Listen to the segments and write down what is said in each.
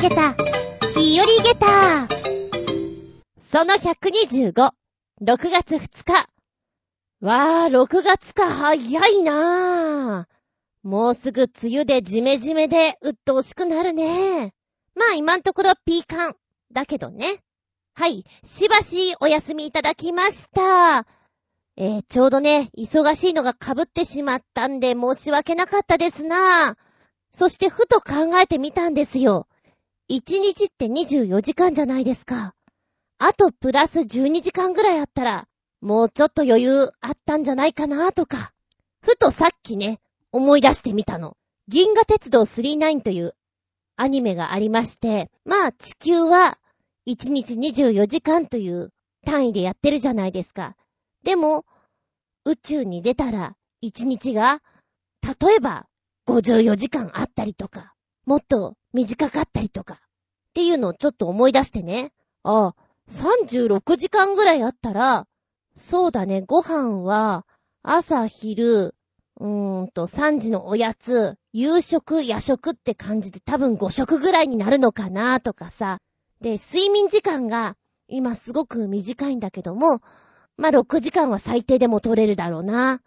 げた、日和げた。その125、6月2日。わー、6月か、早いなー。もうすぐ梅雨でジメジメで、うっとうしくなるね。まあ今んところピーカン。だけどね。はい、しばしお休みいただきました。えー、ちょうどね、忙しいのが被ってしまったんで申し訳なかったですな。そしてふと考えてみたんですよ。1日って24時間じゃないですか。あとプラス12時間ぐらいあったら、もうちょっと余裕あったんじゃないかなとか。ふとさっきね、思い出してみたの。銀河鉄道39というアニメがありまして、まあ地球は1日24時間という単位でやってるじゃないですか。でも、宇宙に出たら1日が、例えば54時間あったりとか、もっと短かったりとか、っていうのをちょっと思い出してね。あ、36時間ぐらいあったら、そうだね、ご飯は、朝、昼、うーんと、3時のおやつ、夕食、夜食って感じで多分5食ぐらいになるのかなとかさ。で、睡眠時間が今すごく短いんだけども、まあ、6時間は最低でも取れるだろうな。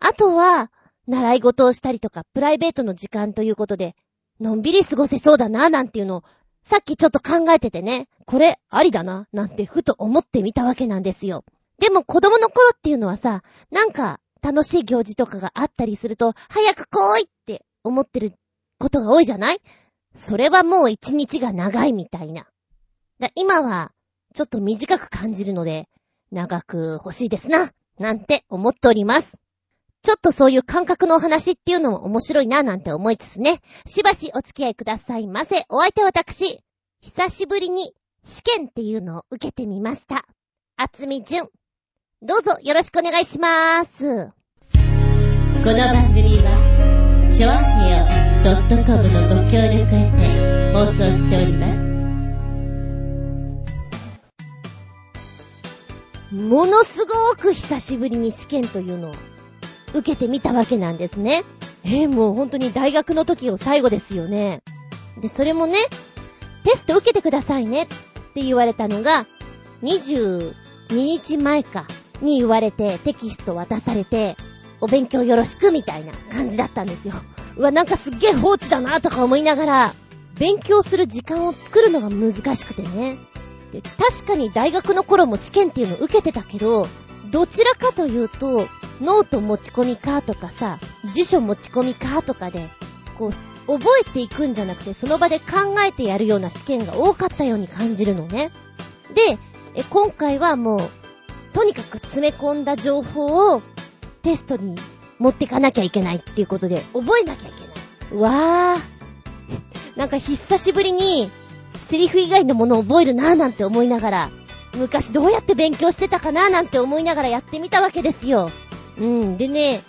あとは、習い事をしたりとか、プライベートの時間ということで、のんびり過ごせそうだな、なんていうのを、さっきちょっと考えててね、これ、ありだな、なんてふと思ってみたわけなんですよ。でも子供の頃っていうのはさ、なんか、楽しい行事とかがあったりすると、早く来いって思ってることが多いじゃない？それはもう一日が長いみたいな。今は、ちょっと短く感じるので、長く欲しいですな、なんて思っております。ちょっとそういう感覚のお話っていうのも面白いななんて思いつつね、しばしお付き合いくださいませ。お相手は私、久しぶりに試験っていうのを受けてみました。あつみじゅん。どうぞよろしくお願いしまーす。この番組は、ちょあへよ .com のご協力へて放送しております。ものすごく久しぶりに試験というのを受けてみたわけなんですね。えー、もう本当に大学の時を最後ですよね。で、それもね、テスト受けてくださいねって言われたのが、22日前かに言われてテキスト渡されて、お勉強よろしくみたいな感じだったんですよ。うわ、なんかすっげえ放置だなとか思いながら、勉強する時間を作るのが難しくてね。で、確かに大学の頃も試験っていうのを受けてたけど、どちらかというと、ノート持ち込みかとかさ、辞書持ち込みかとかで、こう、覚えていくんじゃなくて、その場で考えてやるような試験が多かったように感じるのね。で、え今回はもう、とにかく詰め込んだ情報をテストに持ってかなきゃいけないっていうことで、覚えなきゃいけない。うわー。なんか久しぶりに、セリフ以外のものを覚えるなーなんて思いながら、昔どうやって勉強してたかななんて思いながらやってみたわけですよ。うん。でね、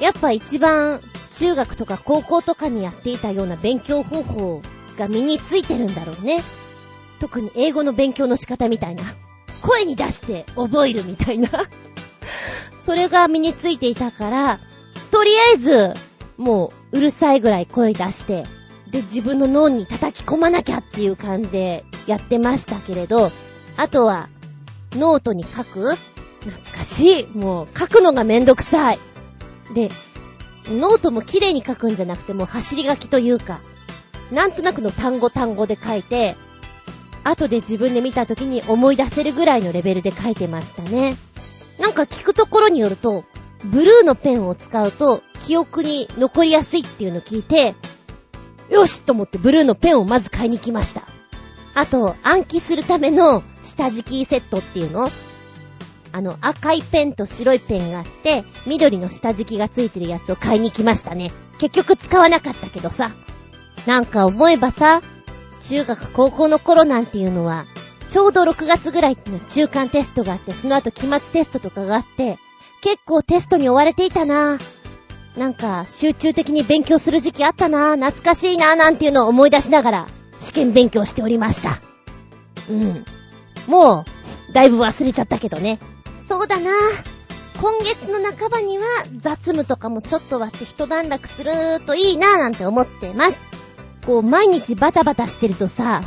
やっぱ一番中学とか高校とかにやっていたような勉強方法が身についてるんだろうね。特に英語の勉強の仕方みたいな。声に出して覚えるみたいな それが身についていたから、とりあえず、もううるさいぐらい声出して、で、自分の脳に叩き込まなきゃっていう感じでやってましたけれど、あとは、ノートに書く？懐かしい。もう、書くのがめんどくさい。で、ノートも綺麗に書くんじゃなくてもう走り書きというか、なんとなくの単語単語で書いて、後で自分で見た時に思い出せるぐらいのレベルで書いてましたね。なんか聞くところによると、ブルーのペンを使うと記憶に残りやすいっていうのを聞いて、よしと思ってブルーのペンをまず買いに来ました。あと、暗記するための下敷きセットっていうの？あの、赤いペンと白いペンがあって、緑の下敷きがついてるやつを買いに来ましたね。結局使わなかったけどさ。なんか思えばさ、中学高校の頃なんていうのは、ちょうど6月ぐらいの中間テストがあって、その後期末テストとかがあって、結構テストに追われていたなぁなんか、集中的に勉強する時期あったなぁ懐かしいなぁなんていうのを思い出しながら、試験勉強しておりました。うん。もう、だいぶ忘れちゃったけどね。そうだな今月の半ばには雑務とかもちょっと割って一段落するといいなぁなんて思ってます。こう、毎日バタバタしてるとさ、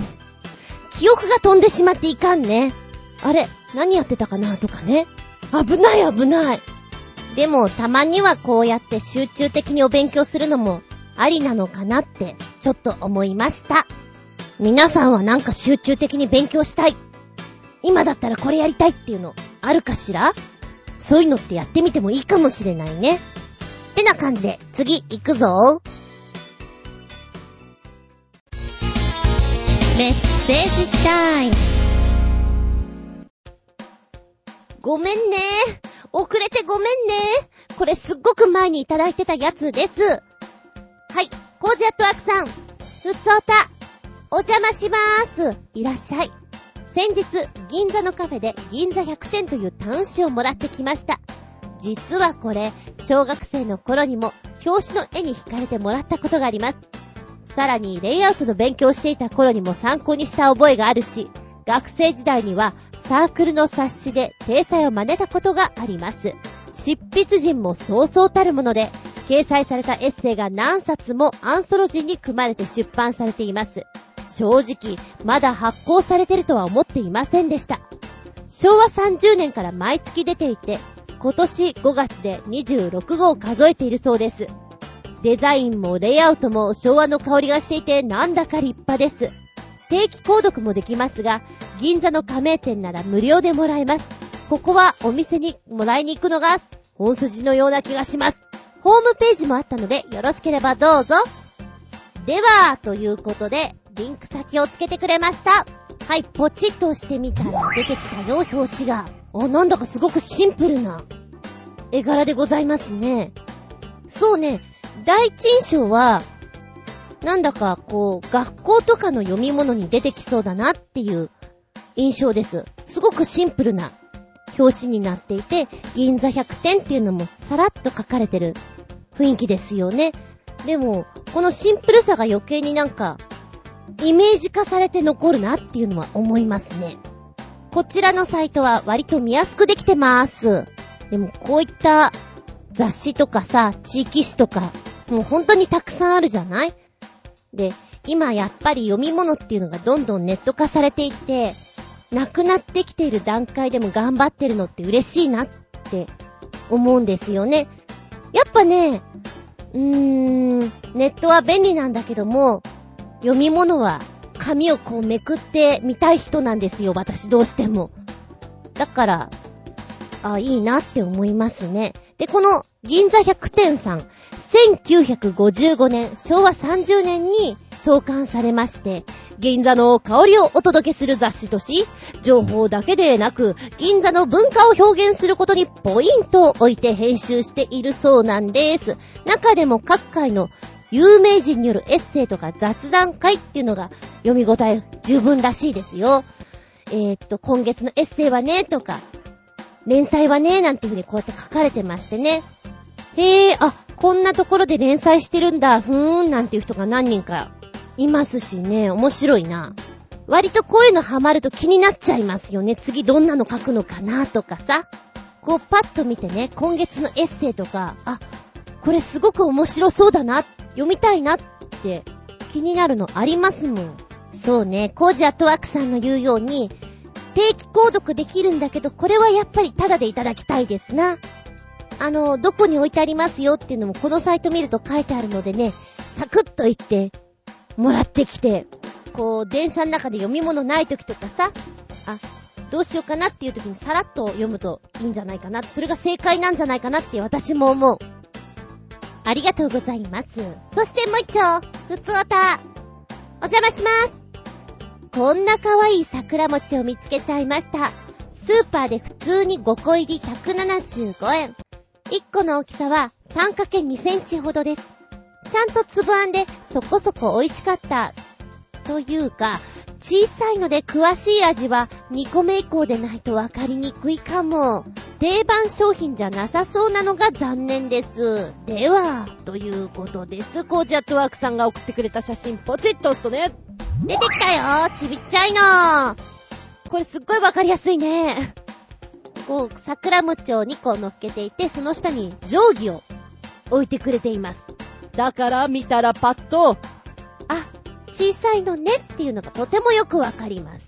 記憶が飛んでしまっていかんね。あれ、何やってたかなとかね。危ない危ない。でも、たまにはこうやって集中的にお勉強するのもありなのかなって、ちょっと思いました。皆さんはなんか集中的に勉強したい。今だったらこれやりたいっていうの、あるかしら？そういうのってやってみてもいいかもしれないね。ってな感じで、次行くぞ。メッセージタイム。ごめんね。遅れてごめんね。これすっごく前にいただいてたやつです。はい、コージアットワークさん。ふっそーた。お邪魔しまーす。いらっしゃい。先日、銀座のカフェで銀座100点という端子をもらってきました。実はこれ、小学生の頃にも表紙の絵に惹かれてもらったことがあります。さらに、レイアウトの勉強していた頃にも参考にした覚えがあるし、学生時代にはサークルの冊子で体裁を真似たことがあります。執筆人もそうそうたるもので、掲載されたエッセイが何冊もアンソロジーに組まれて出版されています。正直、まだ発行されてるとは思っていませんでした。昭和30年から毎月出ていて、今年5月で26号を数えているそうです。デザインもレイアウトも昭和の香りがしていてなんだか立派です。定期購読もできますが、銀座の加盟店なら無料でもらえます。ここはお店にもらいに行くのが本筋のような気がします。ホームページもあったのでよろしければどうぞ。では、ということで、リンク先をつけてくれました。はい、ポチッと押してみたら出てきたよ、表紙が。あ、なんだかすごくシンプルな絵柄でございますね。そうね、第一印象は、なんだかこう、学校とかの読み物に出てきそうだなっていう印象です。すごくシンプルな表紙になっていて、銀座100点っていうのもさらっと書かれてる雰囲気ですよね。でも、このシンプルさが余計になんかイメージ化されて残るなっていうのは思いますね。こちらのサイトは割と見やすくできてます。でもこういった雑誌とかさ、地域誌とか、もう本当にたくさんあるじゃない？で、今やっぱり読み物っていうのがどんどんネット化されていって、なくなってきている段階でも頑張ってるのって嬉しいなって思うんですよね。やっぱね、うーん、ネットは便利なんだけども、読み物は紙をこうめくってみたい人なんですよ、私どうしても。だから、あ、いいなって思いますね。で、この銀座百店さん、1955年、昭和30年に創刊されまして、銀座の香りをお届けする雑誌とし、情報だけでなく、銀座の文化を表現することにポイントを置いて編集しているそうなんです。中でも各界の有名人によるエッセイとか雑談会っていうのが読み応え十分らしいですよ。えー、っと、今月のエッセイはね、とか、連載はね、なんていう風にこうやって書かれてましてね。へえ、あ、こんなところで連載してるんだ、ふーん、なんていう人が何人かいますしね、面白いな。割とこういうのハマると気になっちゃいますよね。次どんなの書くのかなとかさ。こうパッと見てね、今月のエッセイとか、あ、これすごく面白そうだな、読みたいなって気になるのありますもん。そうね、コージアトワークさんの言うように、定期購読できるんだけど、これはやっぱりタダでいただきたいですな。あの、どこに置いてありますよっていうのもこのサイト見ると書いてあるのでね、サクッと言って、もらってきて、こう、電車の中で読み物ない時とかさ、あ、どうしようかなっていう時にさらっと読むといいんじゃないかな。それが正解なんじゃないかなって私も思う。ありがとうございます。そしてもう一丁、ふつおた。お邪魔します。こんな可愛い桜餅を見つけちゃいました。スーパーで普通に5個入り175円。1個の大きさは 3×2 センチほどです。ちゃんと粒あんでそこそこ美味しかった。というか、小さいので詳しい味は2個目以降でないとわかりにくいかも。定番商品じゃなさそうなのが残念です。では、ということです。コージアットワークさんが送ってくれた写真ポチッと押すとね、出てきたよちびっちゃいのこれすっごいわかりやすいね。こう、桜餅を2個乗っけていて、その下に定規を置いてくれています。だから見たらパッと、あ、小さいのねっていうのがとてもよくわかります。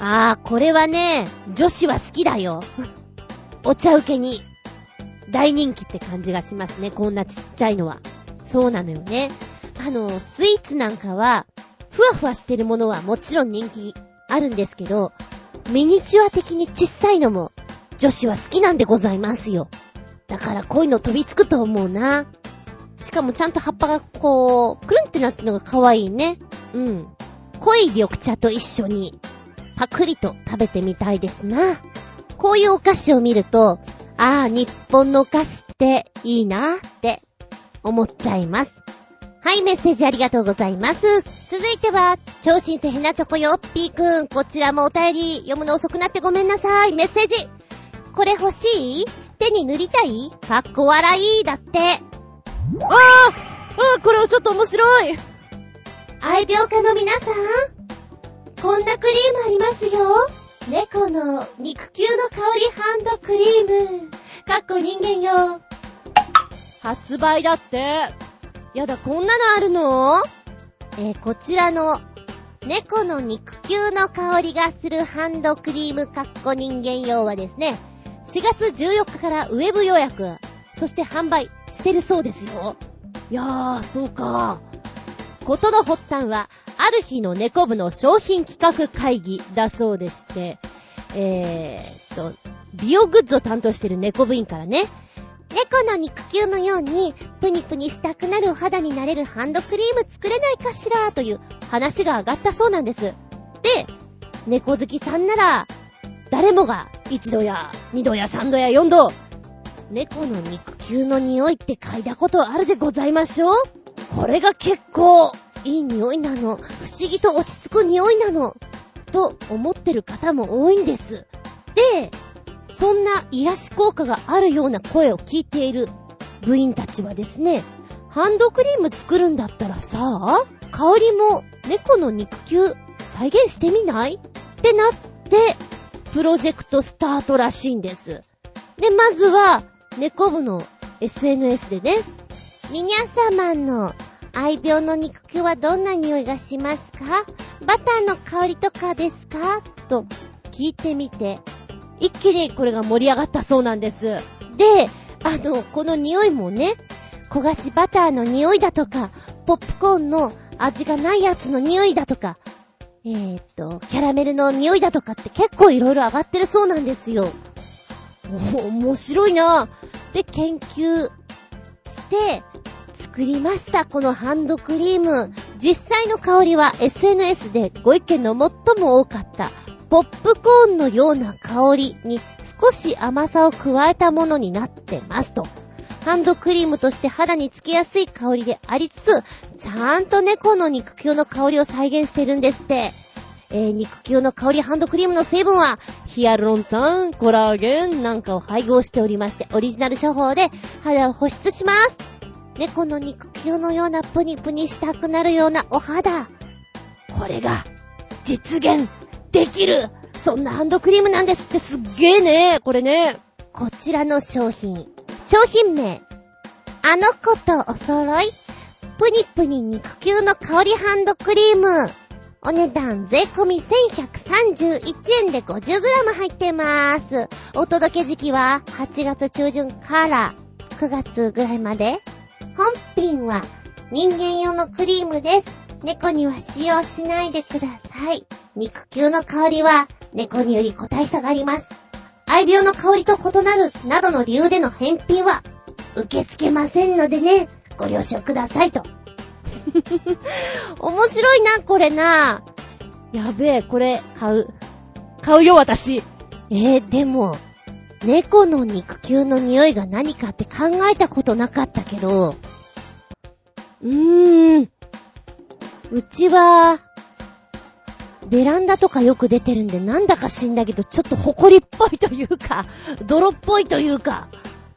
あー、これはね、女子は好きだよ。お茶受けに大人気って感じがしますね。こんなちっちゃいのは。そうなのよね。あの、スイーツなんかは、ふわふわしてるものはもちろん人気あるんですけど、ミニチュア的に小さいのも女子は好きなんでございますよ。だからこういうの飛びつくと思うな。しかもちゃんと葉っぱがこう、くるんってなってるのが可愛いね。うん。濃い緑茶と一緒に、パクリと食べてみたいですな。こういうお菓子を見ると、ああ、日本のお菓子っていいなって思っちゃいます。はい、メッセージありがとうございます。続いては、超新星ヘナチョコよっぴーくん。こちらもお便り読むの遅くなってごめんなさい。メッセージ。これ欲しい？手に塗りたい？かっこ笑いだって。ああああこれはちょっと面白い愛病家の皆さん、こんなクリームありますよ。猫の肉球の香りハンドクリーム。かっこ人間用。発売だって。やだ、こんなのあるの？えー、こちらの猫の肉球の香りがするハンドクリームかっこ人間用はですね、4月14日からウェブ予約、そして販売してるそうですよ。いやー、そうか。ことの発端は、ある日の猫部の商品企画会議だそうでして、えーと、美容グッズを担当してる猫部員からね、猫の肉球のように、プニプニしたくなるお肌になれるハンドクリーム作れないかしらという話が上がったそうなんです。で、猫好きさんなら、誰もが1度や2度や3度や4度、猫の肉球の匂いって嗅いだことあるでございましょう？これが結構いい匂いなの。不思議と落ち着く匂いなの。と思ってる方も多いんです。で、そんな癒し効果があるような声を聞いている部員たちはですね、ハンドクリーム作るんだったらさ、香りも猫の肉球再現してみない？ってなって、プロジェクトスタートらしいんです。で、まずは、猫部の SNS でね、皆様の愛病の肉球はどんな匂いがしますか？バターの香りとかですか？と聞いてみて、一気にこれが盛り上がったそうなんです。で、あの、この匂いもね、焦がしバターの匂いだとか、ポップコーンの味がないやつの匂いだとか、えー、っと、キャラメルの匂いだとかって結構いろいろ上がってるそうなんですよ。面白いなで、研究して、作りました、このハンドクリーム。実際の香りは SNS でご意見の最も多かった、ポップコーンのような香りに少し甘さを加えたものになってますと。ハンドクリームとして肌につけやすい香りでありつつ、ちゃんと猫の肉球の香りを再現してるんですって。えー、肉球の香りハンドクリームの成分は、ヒアルロン酸、コラーゲンなんかを配合しておりまして、オリジナル処方で肌を保湿します。猫の肉球のようなプニプニしたくなるようなお肌。これが、実現できるそんなハンドクリームなんですってすっげーねこれね。こちらの商品。商品名。あの子とお揃い。プニプニ肉球の香りハンドクリーム。お値段税込み1131円で 50g 入ってまーす。お届け時期は8月中旬から9月ぐらいまで。本品は人間用のクリームです。猫には使用しないでください。肉球の香りは猫により個体差があります。愛病の香りと異なるなどの理由での返品は受け付けませんのでね、ご了承くださいと。面白いな、これな。やべえ、これ、買う。買うよ、私。えー、でも、猫の肉球の匂いが何かって考えたことなかったけど、うーん。うちは、ベランダとかよく出てるんで、なんだか知んだけど、ちょっと埃っぽいというか、泥っぽいというか、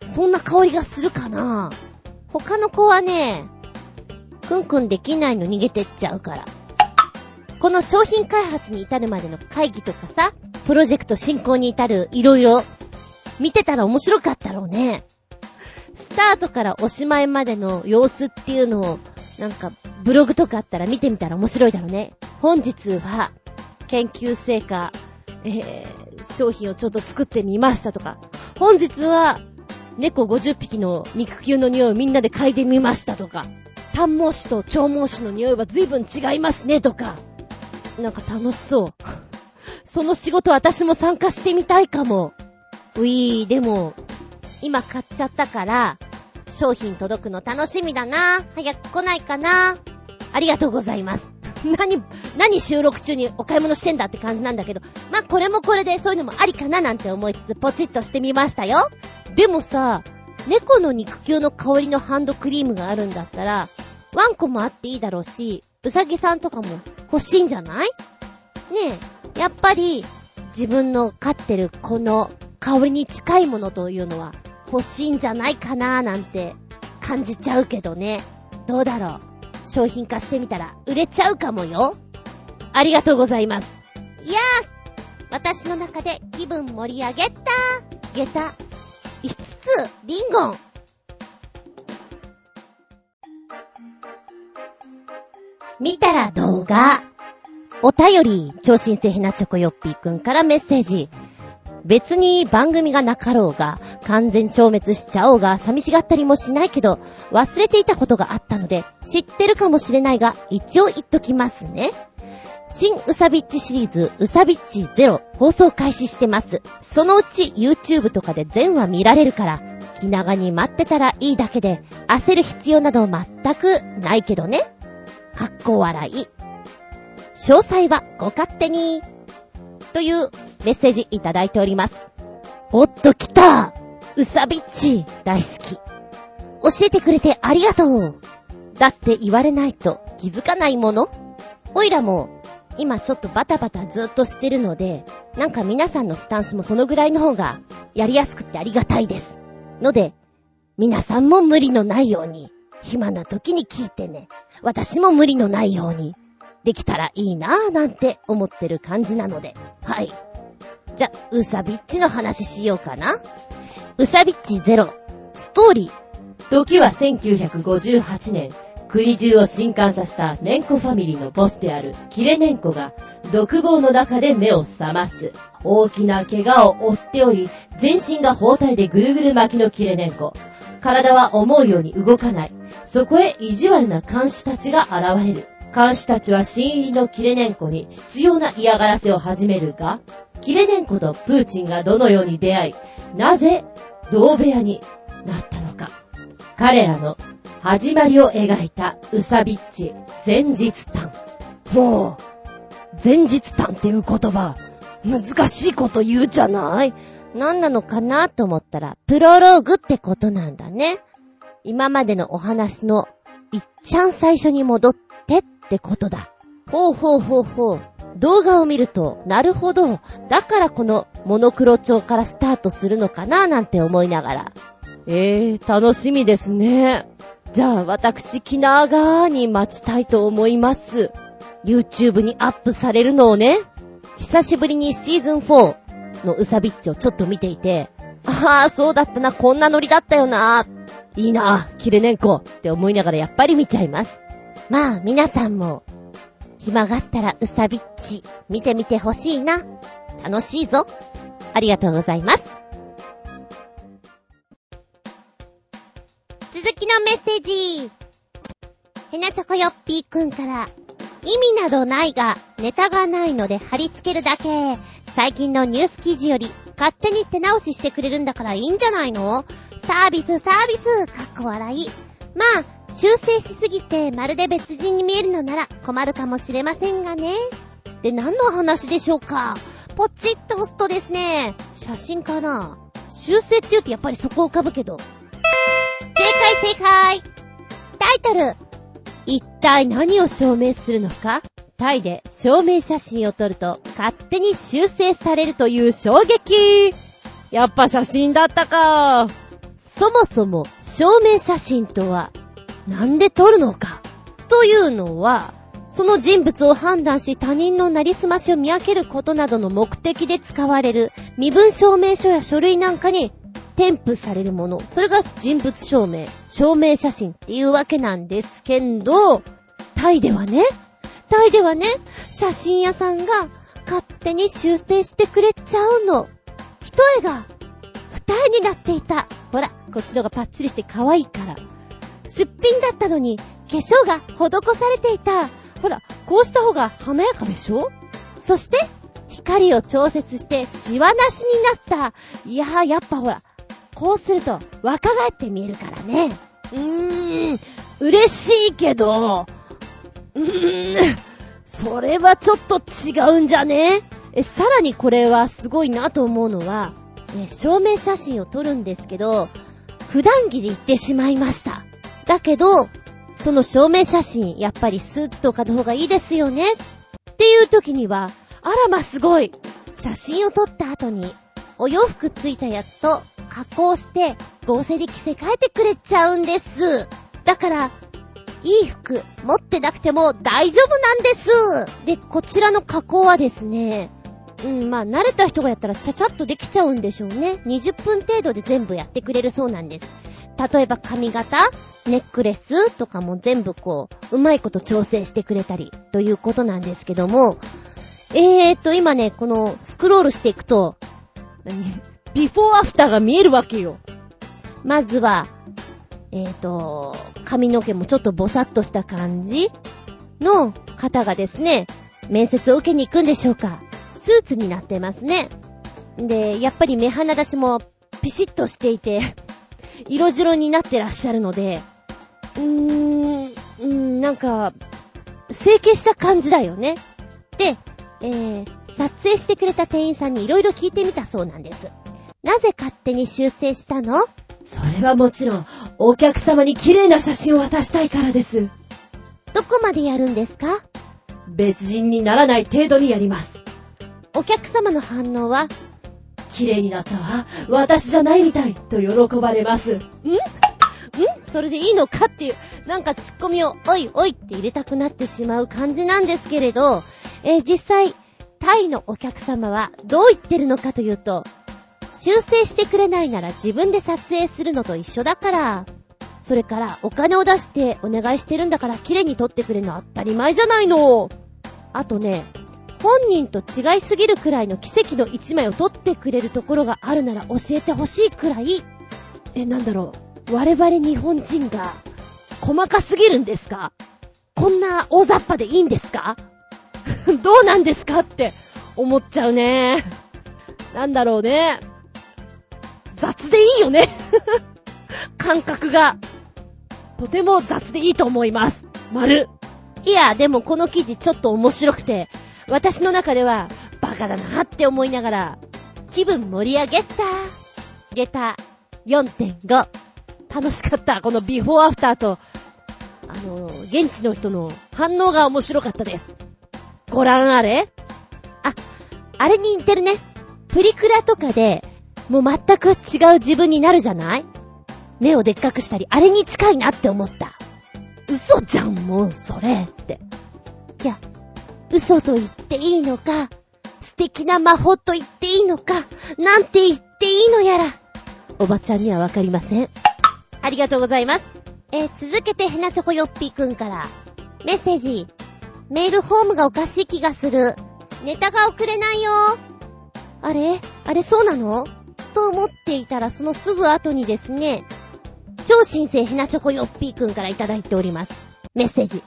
そんな香りがするかな他の子はね、くんくんできないの逃げてっちゃうから。この商品開発に至るまでの会議とかさ、プロジェクト進行に至るいろいろ、見てたら面白かったろうね。スタートからおしまいまでの様子っていうのを、なんか、ブログとかあったら見てみたら面白いだろうね。本日は、研究成果、えー、商品をちょっと作ってみましたとか、本日は、猫50匹の肉球の匂いをみんなで嗅いでみましたとか、短毛種と長毛種の匂いは随分違いますねとか、なんか楽しそう。その仕事私も参加してみたいかも。うぃー、でも、今買っちゃったから、商品届くの楽しみだな。早く来ないかな。ありがとうございます。何、何収録中にお買い物してんだって感じなんだけど、まあ、これもこれでそういうのもありかななんて思いつつポチッとしてみましたよ。でもさ、猫の肉球の香りのハンドクリームがあるんだったら、ワンコもあっていいだろうし、うさぎさんとかも欲しいんじゃない？ねえ、やっぱり自分の飼ってるこの香りに近いものというのは欲しいんじゃないかなーなんて感じちゃうけどね。どうだろう？商品化してみたら売れちゃうかもよ。ありがとうございます。いやー、私の中で気分盛り上げた下駄、5つ、リンゴン。見たら動画。お便り、超新星ヘナチョコヨッピーくんからメッセージ。別に番組がなかろうが、完全消滅しちゃおうが、寂しがったりもしないけど、忘れていたことがあったので、知ってるかもしれないが、一応言っときますね。新ウサビッチシリーズ、ウサビッチゼロ、放送開始してます。そのうち YouTube とかで全話見られるから、気長に待ってたらいいだけで、焦る必要など全くないけどね。かっこ笑い。詳細はご勝手に。というメッセージいただいております。おっと来たうさびっち大好き。教えてくれてありがとうだって言われないと気づかないものおいらも今ちょっとバタバタずっとしてるので、なんか皆さんのスタンスもそのぐらいの方がやりやすくてありがたいです。ので、皆さんも無理のないように、暇な時に聞いてね。私も無理のないように、できたらいいなぁなんて思ってる感じなので、はい。じゃ、うさびっちの話しようかな。うさびっちゼロ、ストーリー。時は1958年、国中を震撼させたネンコファミリーのボスであるキレネンコが、独房の中で目を覚ます。大きな怪我を負っており、全身が包帯でぐるぐる巻きのキレネンコ。体は思うように動かない。そこへ意地悪な看守たちが現れる。看守たちは新入りのキレネンコに必要な嫌がらせを始めるが、キレネンコとプーチンがどのように出会い、なぜ同部屋になったのか。彼らの始まりを描いたウサビッチ前日譚。もう、前日譚っていう言葉、難しいこと言うじゃない？何なのかなと思ったら、プロローグってことなんだね。今までのお話の、いっちゃん最初に戻ってってことだ。ほうほうほうほう。動画を見ると、なるほど。だからこのモノクロ調からスタートするのかななんて思いながら。えー、楽しみですね。じゃあ、私、気長に待ちたいと思います。YouTube にアップされるのをね、久しぶりにシーズン4のウサビッチをちょっと見ていて、ああ、そうだったな、こんなノリだったよな。いいな、キレネンコって思いながらやっぱり見ちゃいます。まあ、皆さんも、暇があったらウサビッチ、見てみてほしいな。楽しいぞ。ありがとうございます。のメッセージ。ヘナチョコヨッピーくんから、意味などないが、ネタがないので貼り付けるだけ。最近のニュース記事より、勝手に手直ししてくれるんだからいいんじゃないの？サービスサービスかっこ笑い。まあ、修正しすぎてまるで別人に見えるのなら困るかもしれませんがね。で、何の話でしょうか？ポチッと押すとですね、写真かな？修正って言うとやっぱりそこ浮かぶけど。正解正解。タイトル。一体何を証明するのか？タイで証明写真を撮ると勝手に修正されるという衝撃。やっぱ写真だったか。そもそも証明写真とはなんで撮るのか？というのは、その人物を判断し他人のなりすましを見分けることなどの目的で使われる身分証明書や書類なんかに添付されるもの。それが人物証明、証明写真っていうわけなんですけど、タイではね、タイではね、写真屋さんが勝手に修正してくれちゃうの。一重が二重になっていた。ほら、こっちのがパッチリして可愛いから。すっぴんだったのに、化粧が施されていた。ほら、こうした方が華やかでしょ？そして、光を調節してシワなしになった。いやー、やっぱほら、こうすると若返って見えるからね。うーん、嬉しいけど、うーん、それはちょっと違うんじゃね？え、さらにこれはすごいなと思うのは、え、証明写真を撮るんですけど、普段着で行ってしまいました。だけど、その証明写真、やっぱりスーツとかの方がいいですよね？っていう時には、あらますごい。写真を撮った後に、お洋服ついたやつと加工して合成で着せ替えてくれちゃうんです。だから、いい服持ってなくても大丈夫なんです。で、こちらの加工はですね、うん、まあ、慣れた人がやったらちゃちゃっとできちゃうんでしょうね。20分程度で全部やってくれるそうなんです。例えば髪型、ネックレスとかも全部こう、うまいこと調整してくれたり、ということなんですけども、えーと、今ね、この、スクロールしていくと、何？ビフォーアフターが見えるわけよ。まずは、えーと、髪の毛もちょっとボサッとした感じの方がですね、面接を受けに行くんでしょうか。スーツになってますね。で、やっぱり目鼻立ちもピシッとしていて、色白になってらっしゃるので、うーん、なんか、整形した感じだよね。で、えー、撮影してくれた店員さんに色々聞いてみたそうなんです。なぜ勝手に修正したの？それはもちろん、お客様に綺麗な写真を渡したいからです。どこまでやるんですか？別人にならない程度にやります。お客様の反応は？綺麗になったわ。私じゃないみたい。と喜ばれます。ん？ん？それでいいのかっていう、なんかツッコミを、おいおいって入れたくなってしまう感じなんですけれど、えー、実際、タイのお客様はどう言ってるのかというと、修正してくれないなら自分で撮影するのと一緒だから、それからお金を出してお願いしてるんだから綺麗に撮ってくれるの当たり前じゃないの。あとね、本人と違いすぎるくらいの奇跡の一枚を撮ってくれるところがあるなら教えてほしいくらい、え、なんだろう。我々日本人が細かすぎるんですか？こんな大雑把でいいんですか？どうなんですかって思っちゃうね。なんだろうね。雑でいいよね。感覚が。とても雑でいいと思います。丸。いや、でもこの記事ちょっと面白くて、私の中では、バカだなって思いながら、気分盛り上げた。下駄4.5。楽しかった。このビフォーアフターと、あの、現地の人の反応が面白かったです。ご覧あれ？あ、あれに似てるね。プリクラとかで、もう全く違う自分になるじゃない？目をでっかくしたり、あれに近いなって思った。嘘じゃん、もう、それって。いや、嘘と言っていいのか、素敵な魔法と言っていいのか、なんて言っていいのやら。おばちゃんにはわかりません。ありがとうございます。えー、続けてヘナチョコヨッピーくんから、メッセージ。メールフォームがおかしい気がする。ネタが送れないよ。あれ？あれそうなの？と思っていたらそのすぐ後にですね、超新星ヘナチョコヨッピーくんからいただいております。メッセージ。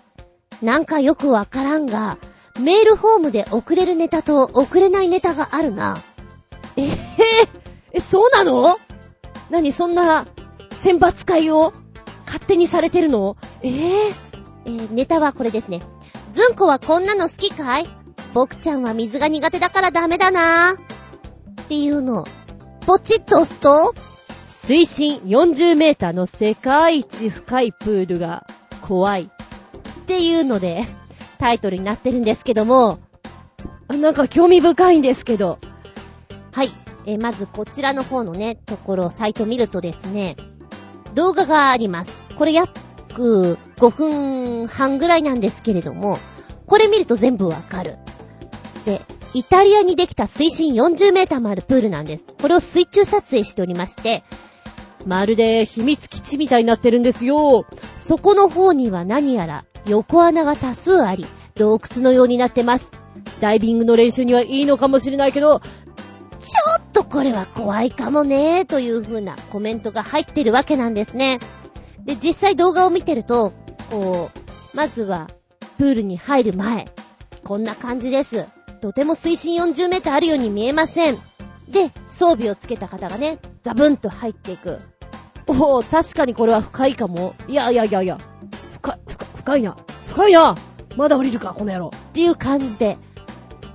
なんかよくわからんが、メールフォームで送れるネタと送れないネタがあるな。え？ぇ、ー、え、そうなの？何そんな選抜会を勝手にされてるの？え？ぇ、ー、えー、ネタはこれですね。ずんこはこんなの好きかい？僕ちゃんは水が苦手だからダメだなっていうの。ポチッと押すと、水深40メーターの世界一深いプールが怖い。っていうので、タイトルになってるんですけども、なんか興味深いんですけど。はい。え、まずこちらの方のね、ところ、サイト見るとですね、動画があります。これや約5分半ぐらいなんですけれども、これ見ると全部わかる。で、イタリアにできた水深40メーターもあるプールなんです。これを水中撮影しておりまして、まるで秘密基地みたいになってるんですよ。そこの方には何やら横穴が多数あり、洞窟のようになってます。ダイビングの練習にはいいのかもしれないけど、ちょっとこれは怖いかもね、という風なコメントが入ってるわけなんですね。で、実際動画を見てると、こう、まずは、プールに入る前、こんな感じです。とても水深40メートルあるように見えません。で、装備をつけた方がね、ザブンと入っていく。おお、確かにこれは深いかも。いやいやいやいや、深い、深、深いな。深いなまだ降りるか、この野郎。っていう感じで。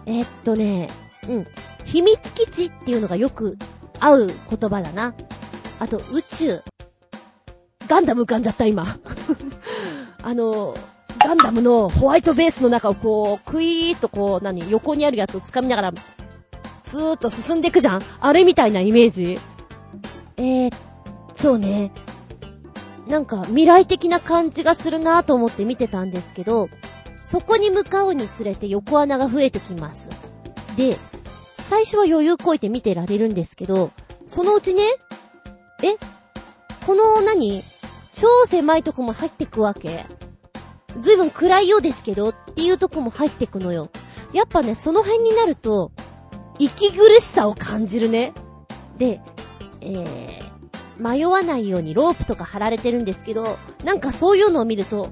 えー、っとね、うん。秘密基地っていうのがよく合う言葉だな。あと、宇宙。ガンダム浮かんじゃった、今。あの、ガンダムのホワイトベースの中をこう、クイーっとこう、何、横にあるやつを掴みながら、スーッと進んでいくじゃんあれみたいなイメージえー、そうね。なんか未来的な感じがするなぁと思って見てたんですけど、そこに向かうにつれて横穴が増えてきます。で、最初は余裕こいて見てられるんですけど、そのうちね、えこの何超狭いとこも入ってくわけずいぶん暗いようですけどっていうとこも入ってくのよ。やっぱね、その辺になると、息苦しさを感じるね。で、えー、迷わないようにロープとか貼られてるんですけど、なんかそういうのを見ると、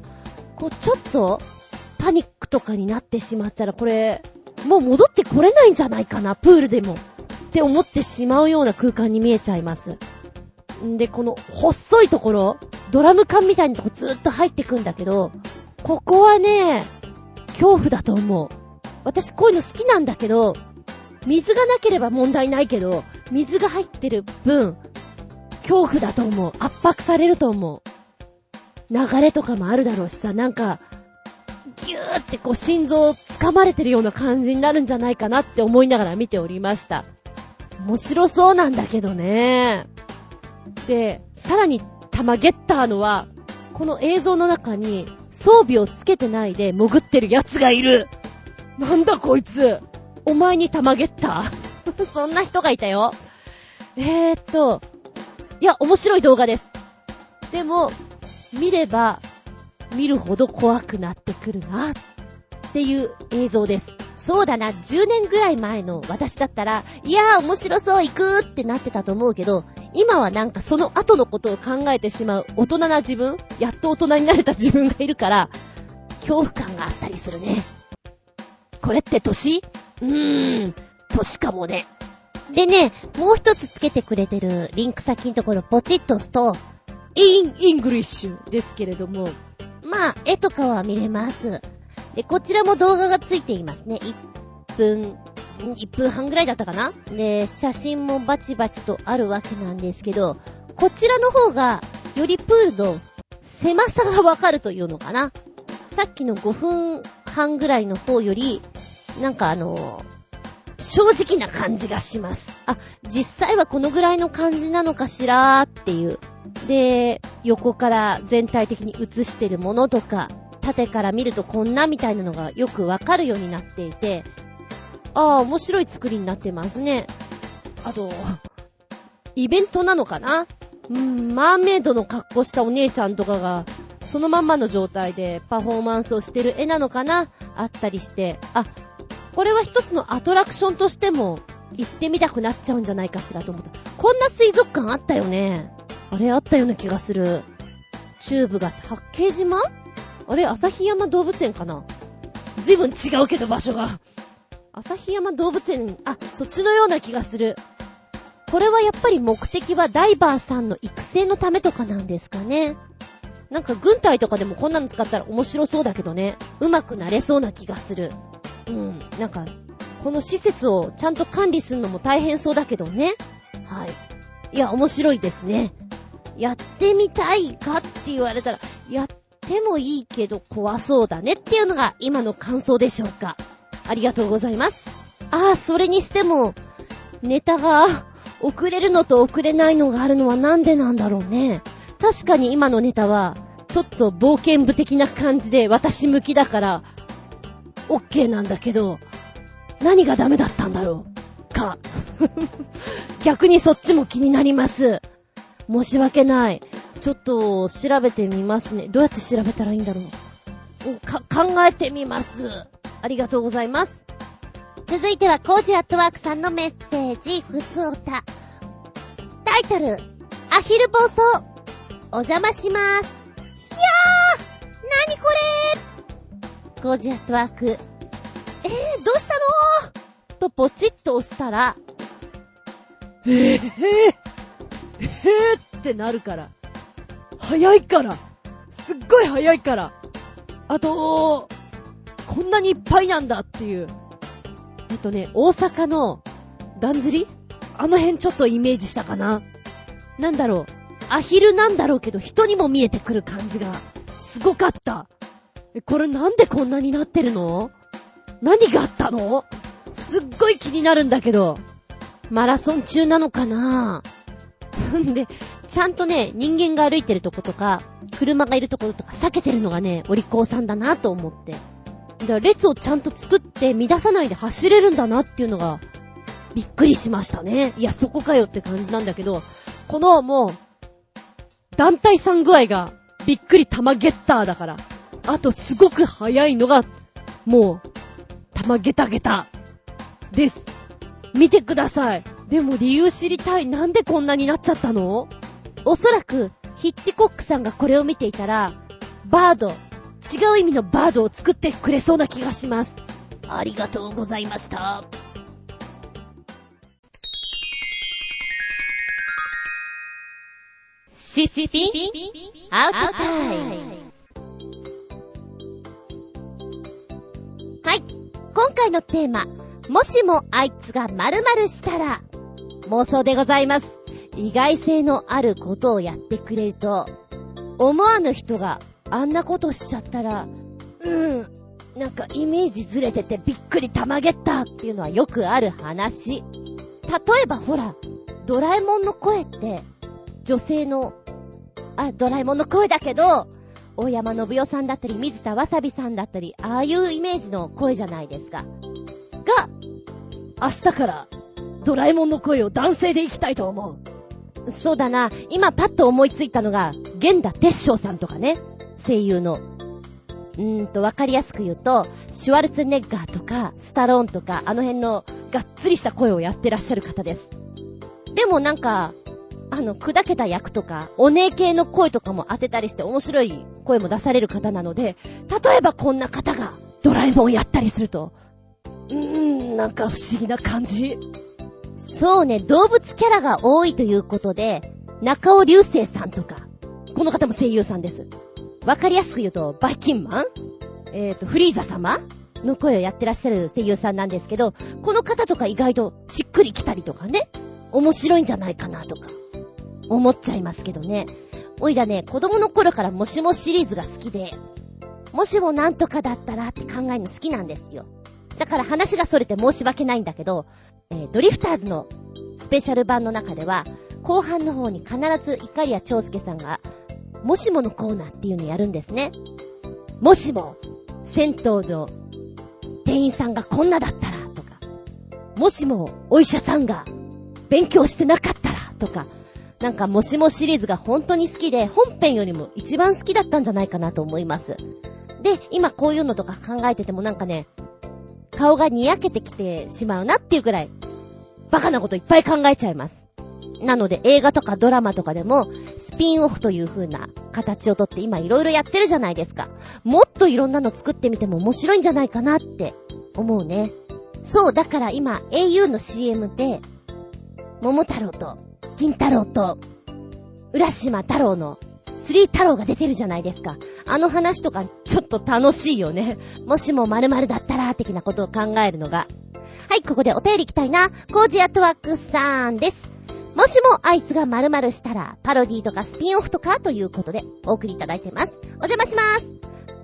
こう、ちょっと、パニックとかになってしまったら、これ、もう戻ってこれないんじゃないかな、プールでも。って思ってしまうような空間に見えちゃいます。んで、この細いところ、ドラム缶みたいなとこずっと入ってくんだけど、ここはね、恐怖だと思う。私こういうの好きなんだけど、水がなければ問題ないけど、水が入ってる分、恐怖だと思う。圧迫されると思う。流れとかもあるだろうしさ、なんか、ギューってこう心臓を掴まれてるような感じになるんじゃないかなって思いながら見ておりました。面白そうなんだけどね。で、さらに玉ゲッターのは、この映像の中に装備をつけてないで潜ってる奴がいる。なんだこいつ。お前に玉ゲッター そんな人がいたよ。えーっと、いや、面白い動画です。でも、見れば、見るほど怖くなってくるな、っていう映像です。そうだな、10年ぐらい前の私だったら、いやー面白そう行くってなってたと思うけど、今はなんかその後のことを考えてしまう大人な自分やっと大人になれた自分がいるから、恐怖感があったりするね。これって歳うーん、歳かもね。でね、もう一つつけてくれてるリンク先のところポチッと押すと、 in, English ですけれども、まあ、絵とかは見れます。で、こちらも動画がついていますね。1分、1分半ぐらいだったかな？で、写真もバチバチとあるわけなんですけど、こちらの方が、よりプールの狭さがわかるというのかな？さっきの5分半ぐらいの方より、なんかあの正直な感じがします。あ、実際はこのぐらいの感じなのかしらーっていう。で、横から全体的に映してるものとか、縦から見るとこんなみたいなのがよくわかるようになっていて、ああ、面白い作りになってますね。あと、イベントなのかな？うん、マーメイドの格好したお姉ちゃんとかが、そのまんまの状態でパフォーマンスをしてる絵なのかな？あったりして、あ、これは一つのアトラクションとしても行ってみたくなっちゃうんじゃないかしらと思った。こんな水族館あったよね。あれあったような気がする。チューブが八景島？あれ旭山動物園かな？ずいぶん違うけど場所が。旭山動物園、あ、そっちのような気がする。これはやっぱり目的はダイバーさんの育成のためとかなんですかね。なんか軍隊とかでもこんなの使ったら面白そうだけどね。上手くなれそうな気がする。うん。なんか、この施設をちゃんと管理するのも大変そうだけどね。はい。いや、面白いですね。やってみたいかって言われたら、やってもいいけど怖そうだねっていうのが今の感想でしょうか。ありがとうございます。ああ、それにしても、ネタが 遅れるのと遅れないのがあるのはなんでなんだろうね。確かに今のネタは、ちょっと冒険部的な感じで私向きだから、オッケーなんだけど、何がダメだったんだろう？か。逆にそっちも気になります。申し訳ない。ちょっと調べてみますね。どうやって調べたらいいんだろう？か、考えてみます。ありがとうございます。続いては、コージアットワークさんのメッセージ、ふつおた。タイトル、アヒル暴走。お邪魔します。いやーなにこれコージアットワーク。えー、どうしたの？とポチッと押したら、えー、えー、えーってなるから。早いから。すっごい早いから。あと、こんなにいっぱいなんだっていう。えっとね、大阪の、だんじり？あの辺ちょっとイメージしたかな。なんだろう。アヒルなんだろうけど人にも見えてくる感じが、すごかった。え、これなんでこんなになってるの？何があったの？すっごい気になるんだけど。マラソン中なのかな？ん で、ちゃんとね、人間が歩いてるとことか、車がいるところとか避けてるのがね、お利口さんだなと思って。だから列をちゃんと作って乱さないで走れるんだなっていうのが、びっくりしましたね。いや、そこかよって感じなんだけど、このもう、団体さん具合が、びっくり玉ゲッターだから。あと、すごく早いのが、もう、玉ゲタゲタ、です。見てください。でも理由知りたい。なんでこんなになっちゃったの？おそらく、ヒッチコックさんがこれを見ていたら、バード、違う意味のバードを作ってくれそうな気がします。ありがとうございました。シシピアウトタイムはい。今回のテーマ、もしもあいつが〇〇したら、妄想でございます。意外性のあることをやってくれると、思わぬ人があんなことしちゃったら、うん、なんかイメージずれててびっくりたまげったっていうのはよくある話。例えばほら、ドラえもんの声って、女性の、あ、ドラえもんの声だけど、大山信代さんだったり、水田わさびさんだったり、ああいうイメージの声じゃないですか。が、明日から、ドラえもんの声を男性でいきたいと思う。そうだな。今パッと思いついたのが、源田鉄章さんとかね。声優の。うーんと、わかりやすく言うと、シュワルツェネッガーとか、スタローンとか、あの辺のがっつりした声をやってらっしゃる方です。でもなんか、あの、砕けた役とか、お姉系の声とかも当てたりして面白い声も出される方なので、例えばこんな方がドラえもんやったりすると、うーん、なんか不思議な感じ。そうね、動物キャラが多いということで、中尾流星さんとか、この方も声優さんです。わかりやすく言うと、バイキンマン？えっ、ー、と、フリーザ様？の声をやってらっしゃる声優さんなんですけど、この方とか意外としっくり来たりとかね、面白いんじゃないかなとか、思っちゃいますけどね。おいらね、子供の頃からもしもシリーズが好きで、もしもなんとかだったらって考えるの好きなんですよ。だから話が逸れて申し訳ないんだけど、えー、ドリフターズのスペシャル版の中では、後半の方に必ずイカリア長介さんがもしものコーナーっていうのやるんですね。もしも、銭湯の店員さんがこんなだったらとか、もしもお医者さんが勉強してなかったらとか、なんかもしもシリーズが本当に好きで、本編よりも一番好きだったんじゃないかなと思います。で、今こういうのとか考えててもなんかね、顔がにやけてきてしまうなっていうくらい、バカなこといっぱい考えちゃいます。なので映画とかドラマとかでもスピンオフという風な形をとって今いろいろやってるじゃないですか。もっといろんなの作ってみても面白いんじゃないかなって思うね。そう、だから今 au の CM で、桃太郎と金太郎と浦島太郎のスリー太郎が出てるじゃないですか。あの話とかちょっと楽しいよね。もしも〇〇だったら、的なことを考えるのが。はい、ここでお便り行きたいな。コージアトワークさんです。もしもあいつが〇〇したら、パロディとかスピンオフとかということでお送りいただいてます。お邪魔します。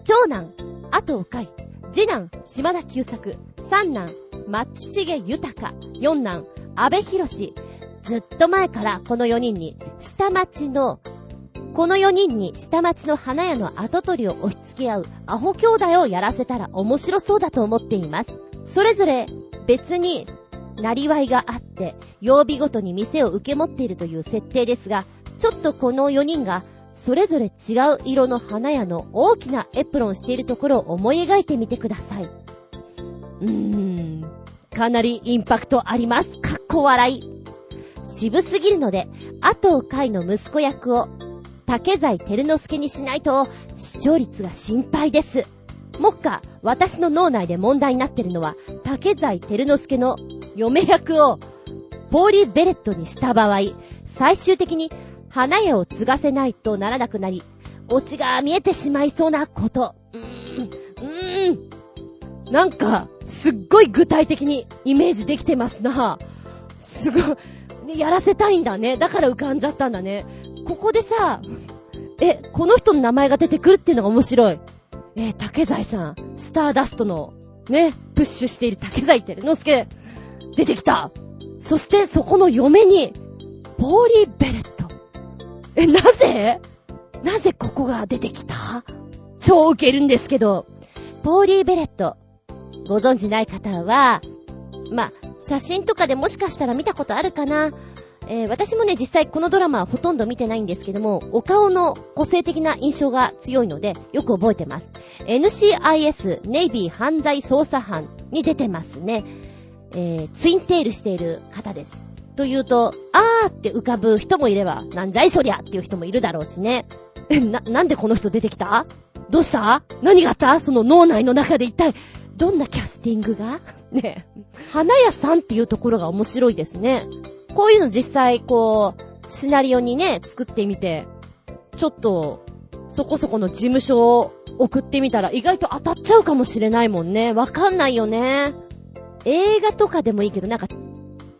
長男、後をい。次男、島田久作。三男、松重豊。四男、安倍博士。ずっと前からこの4人に、下町の、この4人に下町の花屋の跡取りを押し付け合うアホ兄弟をやらせたら面白そうだと思っています。それぞれ別に、なりわいがあって、曜日ごとに店を受け持っているという設定ですが、ちょっとこの4人が、それぞれ違う色の花屋の大きなエプロンしているところを思い描いてみてください。うーん、かなりインパクトあります。かっこ笑い。渋すぎるので、後を海の息子役を、竹財照之助にしないと、視聴率が心配です。もっか、私の脳内で問題になってるのは、竹財照之助の嫁役を、ポーリー・ベレットにした場合、最終的に花屋を継がせないとならなくなり、オチが見えてしまいそうなこと。うーん、うーん。なんか、すっごい具体的にイメージできてますな。すごい、やらせたいんだね。だから浮かんじゃったんだね。ここでさ、え、この人の名前が出てくるっていうのが面白い。え、竹財さん、スターダストの、ね、プッシュしている竹財照之助、出てきた。そしてそこの嫁に、ポーリー・ベレット。え、なぜ？なぜここが出てきた？超ウケるんですけど、ポーリー・ベレット、ご存知ない方は、ま写真とかでもしかしたら見たことあるかな？えー、私もね、実際このドラマはほとんど見てないんですけども、お顔の個性的な印象が強いので、よく覚えてます。NCIS、ネイビー犯罪捜査班に出てますね。えー、ツインテールしている方です。というと、あーって浮かぶ人もいれば、なんじゃいそりゃっていう人もいるだろうしね。え、な、なんでこの人出てきた？どうした？何があった？その脳内の中で一体、どんなキャスティングが？ね花屋さんっていうところが面白いですね。こういうの実際、こう、シナリオにね、作ってみて、ちょっと、そこそこの事務所を送ってみたら意外と当たっちゃうかもしれないもんね。わかんないよね。映画とかでもいいけど、なんか、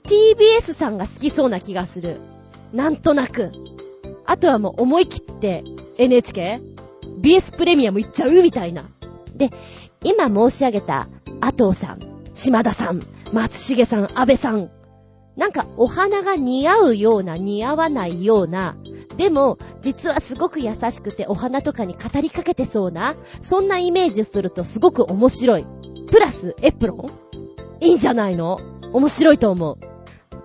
TBS さんが好きそうな気がする。なんとなく。あとはもう思い切って NHK?BS プレミアム行っちゃうみたいな。で、今申し上げた、阿藤さん、島田さん、松重さん、安倍さん、なんかお花が似合うような似合わないような、でも実はすごく優しくてお花とかに語りかけてそうな、そんなイメージをするとすごく面白い。プラスエプロンいいんじゃないの？面白いと思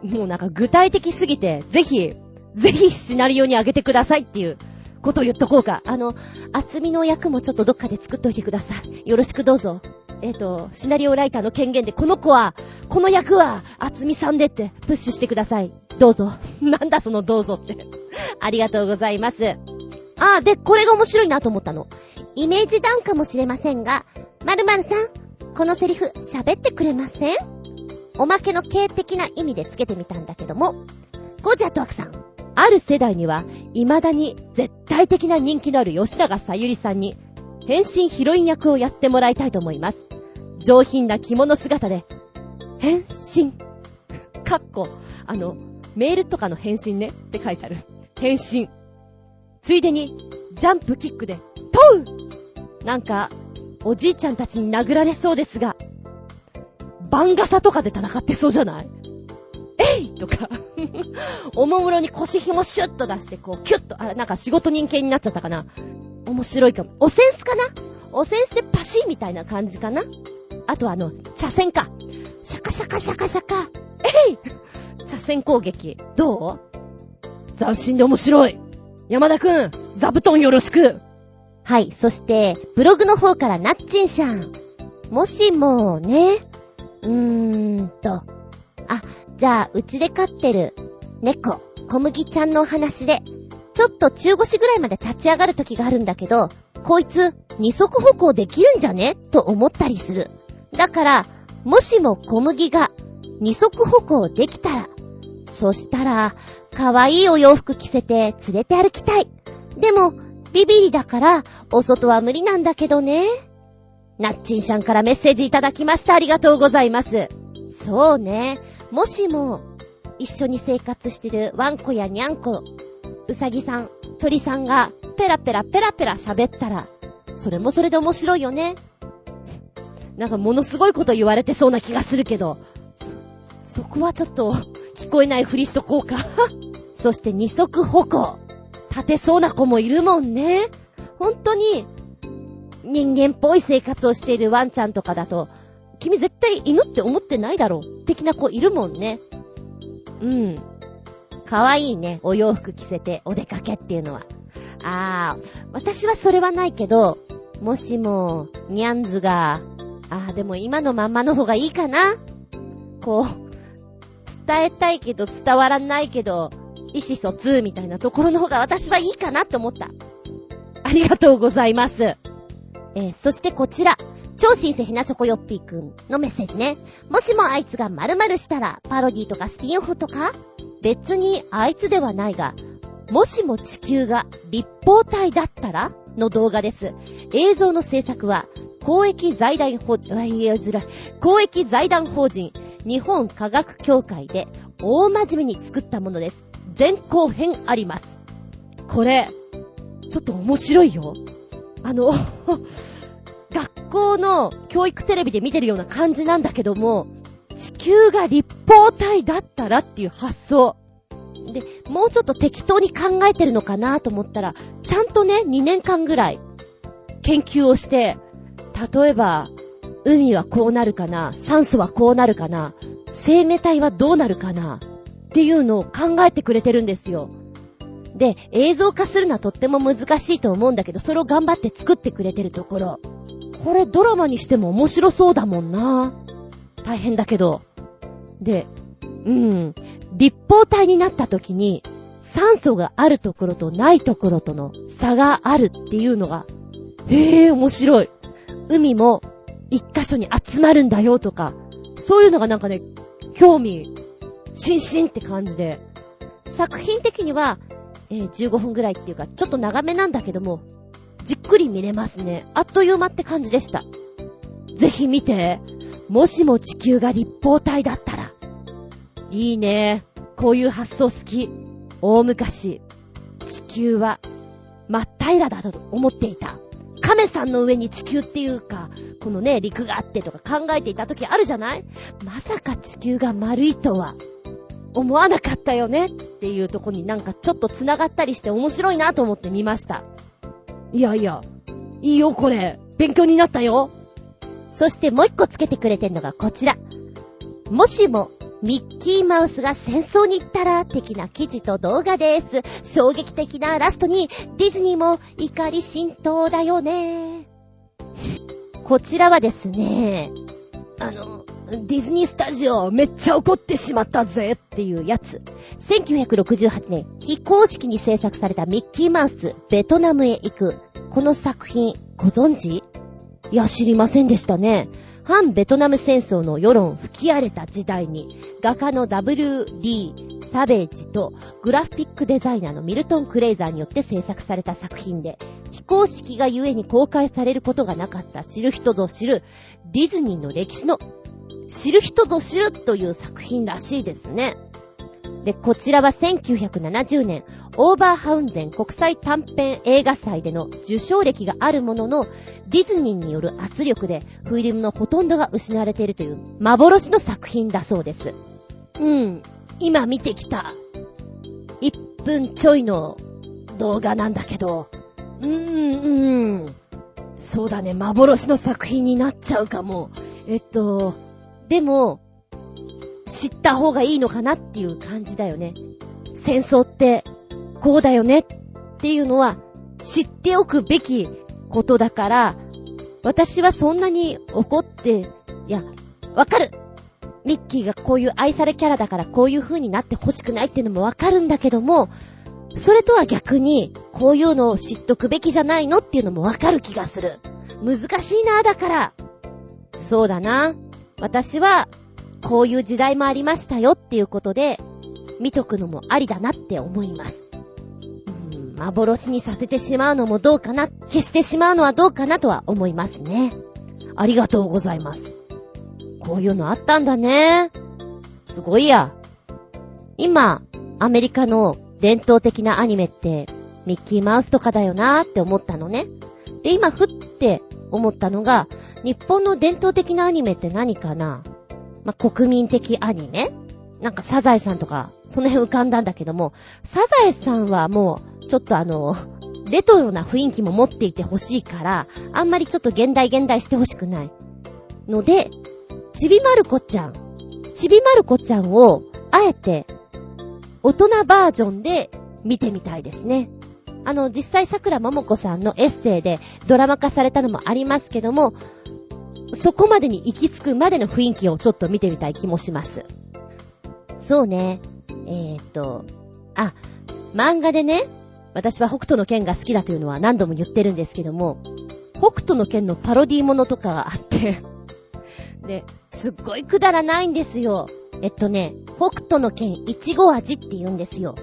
う。もうなんか具体的すぎて、ぜひ、ぜひシナリオにあげてくださいっていうことを言っとこうか。あの、厚みの役もちょっとどっかで作っといてください。よろしくどうぞ。えっ、ー、と、シナリオライターの権限で、この子は、この役は、厚みさんでってプッシュしてください。どうぞ。なんだそのどうぞって。ありがとうございます。あ、で、これが面白いなと思ったの。イメージダウンかもしれませんが、〇〇さん、このセリフ喋ってくれません？おまけの形的な意味でつけてみたんだけども、ゴジャットワクさん、ある世代には、未だに絶対的な人気のある吉永さゆりさんに、変身ヒロイン役をやってもらいたいと思います。上品な着物姿で、変身。かっこ、あの、メールとかの返信ねって書いてある。変身。ついでに、ジャンプキックで、問うなんか、おじいちゃんたちに殴られそうですが、バンガサとかで戦ってそうじゃない？えいとか おもむろに腰紐シュッと出して、こう、キュッと、あ、なんか仕事人間になっちゃったかな？面白いかも。おセンスかな？おセンスでパシーみたいな感じかな？あとあの、茶筅か。シャカシャカシャカシャカ。えい茶筅攻撃。どう？斬新で面白い。山田くん、座布団よろしく。はい、そして、ブログの方からなっちんしゃん。もしもね、うーんと、あ、じゃあ、うちで飼ってる猫、小麦ちゃんのお話で、ちょっと中腰ぐらいまで立ち上がる時があるんだけど、こいつ、二足歩行できるんじゃね？と思ったりする。だから、もしも小麦が二足歩行できたら、そしたら、可愛いお洋服着せて連れて歩きたい。でも、ビビリだから、お外は無理なんだけどね。なっちんしゃんからメッセージいただきました。ありがとうございます。そうね。もしも、一緒に生活してるワンコやニャンコ、うさぎさん、鳥さんが、ペラペラペラペラ喋ったら、それもそれで面白いよね。なんかものすごいこと言われてそうな気がするけど、そこはちょっと聞こえないふりしとこうか。そして二足歩行。立てそうな子もいるもんね。本当に人間っぽい生活をしているワンちゃんとかだと、君絶対犬って思ってないだろう。的な子いるもんね。うん。かわいいね。お洋服着せてお出かけっていうのは。あー、私はそれはないけど、もしも、ニャンズが、あーでも今のまんまの方がいいかなこう、伝えたいけど伝わらないけど、意思疎通みたいなところの方が私はいいかなって思った。ありがとうございます。えー、そしてこちら、超新星ひなチョコヨッピーくんのメッセージね。もしもあいつが〇〇したら、パロディとかスピンオフとか？別にあいつではないが、もしも地球が立方体だったらの動画です。映像の制作は、公益財団法人、公益財団法人、日本科学協会で大真面目に作ったものです。前後編あります。これ、ちょっと面白いよ。あの 学校の教育テレビで見てるような感じなんだけども、地球が立方体だったらっていう発想。で、もうちょっと適当に考えてるのかなと思ったら、ちゃんとね、2年間ぐらい研究をして、例えば、海はこうなるかな酸素はこうなるかな生命体はどうなるかなっていうのを考えてくれてるんですよ。で、映像化するのはとっても難しいと思うんだけど、それを頑張って作ってくれてるところ。これドラマにしても面白そうだもんな。大変だけど。で、うん。立方体になった時に、酸素があるところとないところとの差があるっていうのが、へえ、面白い。海も一箇所に集まるんだよとか、そういうのがなんかね、興味、心身って感じで。作品的には、えー、15分ぐらいっていうか、ちょっと長めなんだけども、じっくり見れますね。あっという間って感じでした。ぜひ見て。もしも地球が立方体だったら。いいね。こういう発想好き。大昔、地球は真っ平らだと思っていた。亀さんの上に地球っていうか、このね、陸があってとか考えていた時あるじゃない？まさか地球が丸いとは、思わなかったよねっていうとこになんかちょっと繋がったりして面白いなと思って見ました。いやいや、いいよこれ。勉強になったよ。そしてもう一個つけてくれてんのがこちら。もしも、ミッキーマウスが戦争に行ったら、的な記事と動画です。衝撃的なラストに、ディズニーも怒り浸透だよね。こちらはですね、あの、ディズニースタジオめっちゃ怒ってしまったぜっていうやつ。1968年、非公式に制作されたミッキーマウス、ベトナムへ行く。この作品、ご存知？いや、知りませんでしたね。反ベトナム戦争の世論吹き荒れた時代に、画家の W.D. サベージとグラフィックデザイナーのミルトン・クレイザーによって制作された作品で、非公式がゆえに公開されることがなかった知る人ぞ知るディズニーの歴史の知る人ぞ知るという作品らしいですね。で、こちらは1970年、オーバーハウンゼン国際短編映画祭での受賞歴があるものの、ディズニーによる圧力でフィルムのほとんどが失われているという幻の作品だそうです。うん。今見てきた、1分ちょいの動画なんだけど、うーん、うん。そうだね、幻の作品になっちゃうかも。えっと、でも、知った方がいいのかなっていう感じだよね。戦争ってこうだよねっていうのは知っておくべきことだから、私はそんなに怒って、いや、わかるミッキーがこういう愛されキャラだからこういう風になって欲しくないっていうのもわかるんだけども、それとは逆に、こういうのを知っとくべきじゃないのっていうのもわかる気がする。難しいな、だから。そうだな。私は、こういう時代もありましたよっていうことで、見とくのもありだなって思います。うん、幻にさせてしまうのもどうかな、消してしまうのはどうかなとは思いますね。ありがとうございます。こういうのあったんだね。すごいや。今、アメリカの伝統的なアニメって、ミッキーマウスとかだよなーって思ったのね。で、今、ふって思ったのが、日本の伝統的なアニメって何かな？まあ、国民的アニメ？なんかサザエさんとか、その辺浮かんだんだけども、サザエさんはもう、ちょっとあの、レトロな雰囲気も持っていてほしいから、あんまりちょっと現代現代してほしくない。ので、ちびまる子ちゃん。ちびまる子ちゃんを、あえて、大人バージョンで見てみたいですね。あの、実際桜ももこさんのエッセイでドラマ化されたのもありますけども、そこまでに行き着くまでの雰囲気をちょっと見てみたい気もします。そうね。えー、っと、あ、漫画でね、私は北斗の剣が好きだというのは何度も言ってるんですけども、北斗の剣のパロディーものとかがあって で、すっごいくだらないんですよ。えっとね、北斗の剣いちご味って言うんですよ。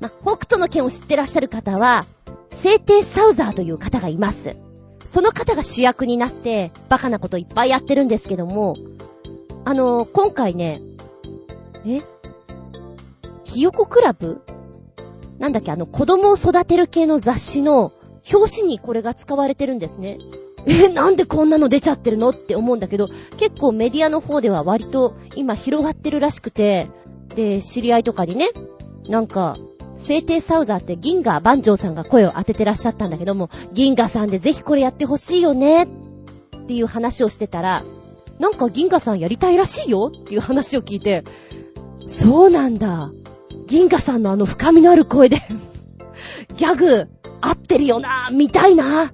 ま、北斗の剣を知ってらっしゃる方は、聖帝サウザーという方がいます。その方が主役になって、バカなこといっぱいやってるんですけども、あのー、今回ね、え？ひよこクラブ？なんだっけ、あの、子供を育てる系の雑誌の表紙にこれが使われてるんですね。え、なんでこんなの出ちゃってるのって思うんだけど、結構メディアの方では割と今広がってるらしくて、で、知り合いとかにね、なんか、聖帝サウザーって銀河万丈さんが声を当ててらっしゃったんだけども、銀河さんでぜひこれやってほしいよねっていう話をしてたら、なんか銀河さんやりたいらしいよっていう話を聞いて、そうなんだ。銀河さんのあの深みのある声でギャグ合ってるよな見たいな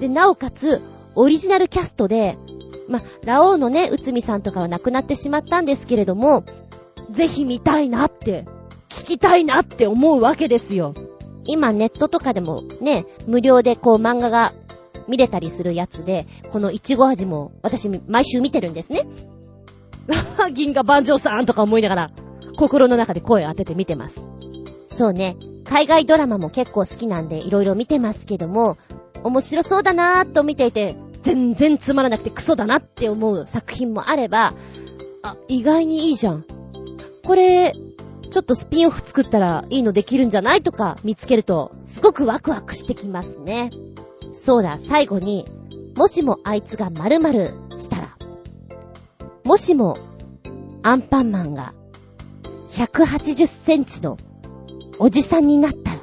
で、なおかつ、オリジナルキャストで、ま、ラオウのね、うつみさんとかは亡くなってしまったんですけれども、ぜひ見たいなって聞きたいなって思うわけですよ。今ネットとかでもね、無料でこう漫画が見れたりするやつで、このいちご味も私毎週見てるんですね。銀河万丈さんとか思いながら、心の中で声を当てて見てます。そうね、海外ドラマも結構好きなんで色々見てますけども、面白そうだなーと見ていて、全然つまらなくてクソだなって思う作品もあれば、あ、意外にいいじゃん。これ、ちょっとスピンオフ作ったらいいのできるんじゃないとか見つけると、すごくワクワクしてきますね。そうだ、最後に、もしもあいつが〇〇したら、もしも、アンパンマンが、180センチのおじさんになったら、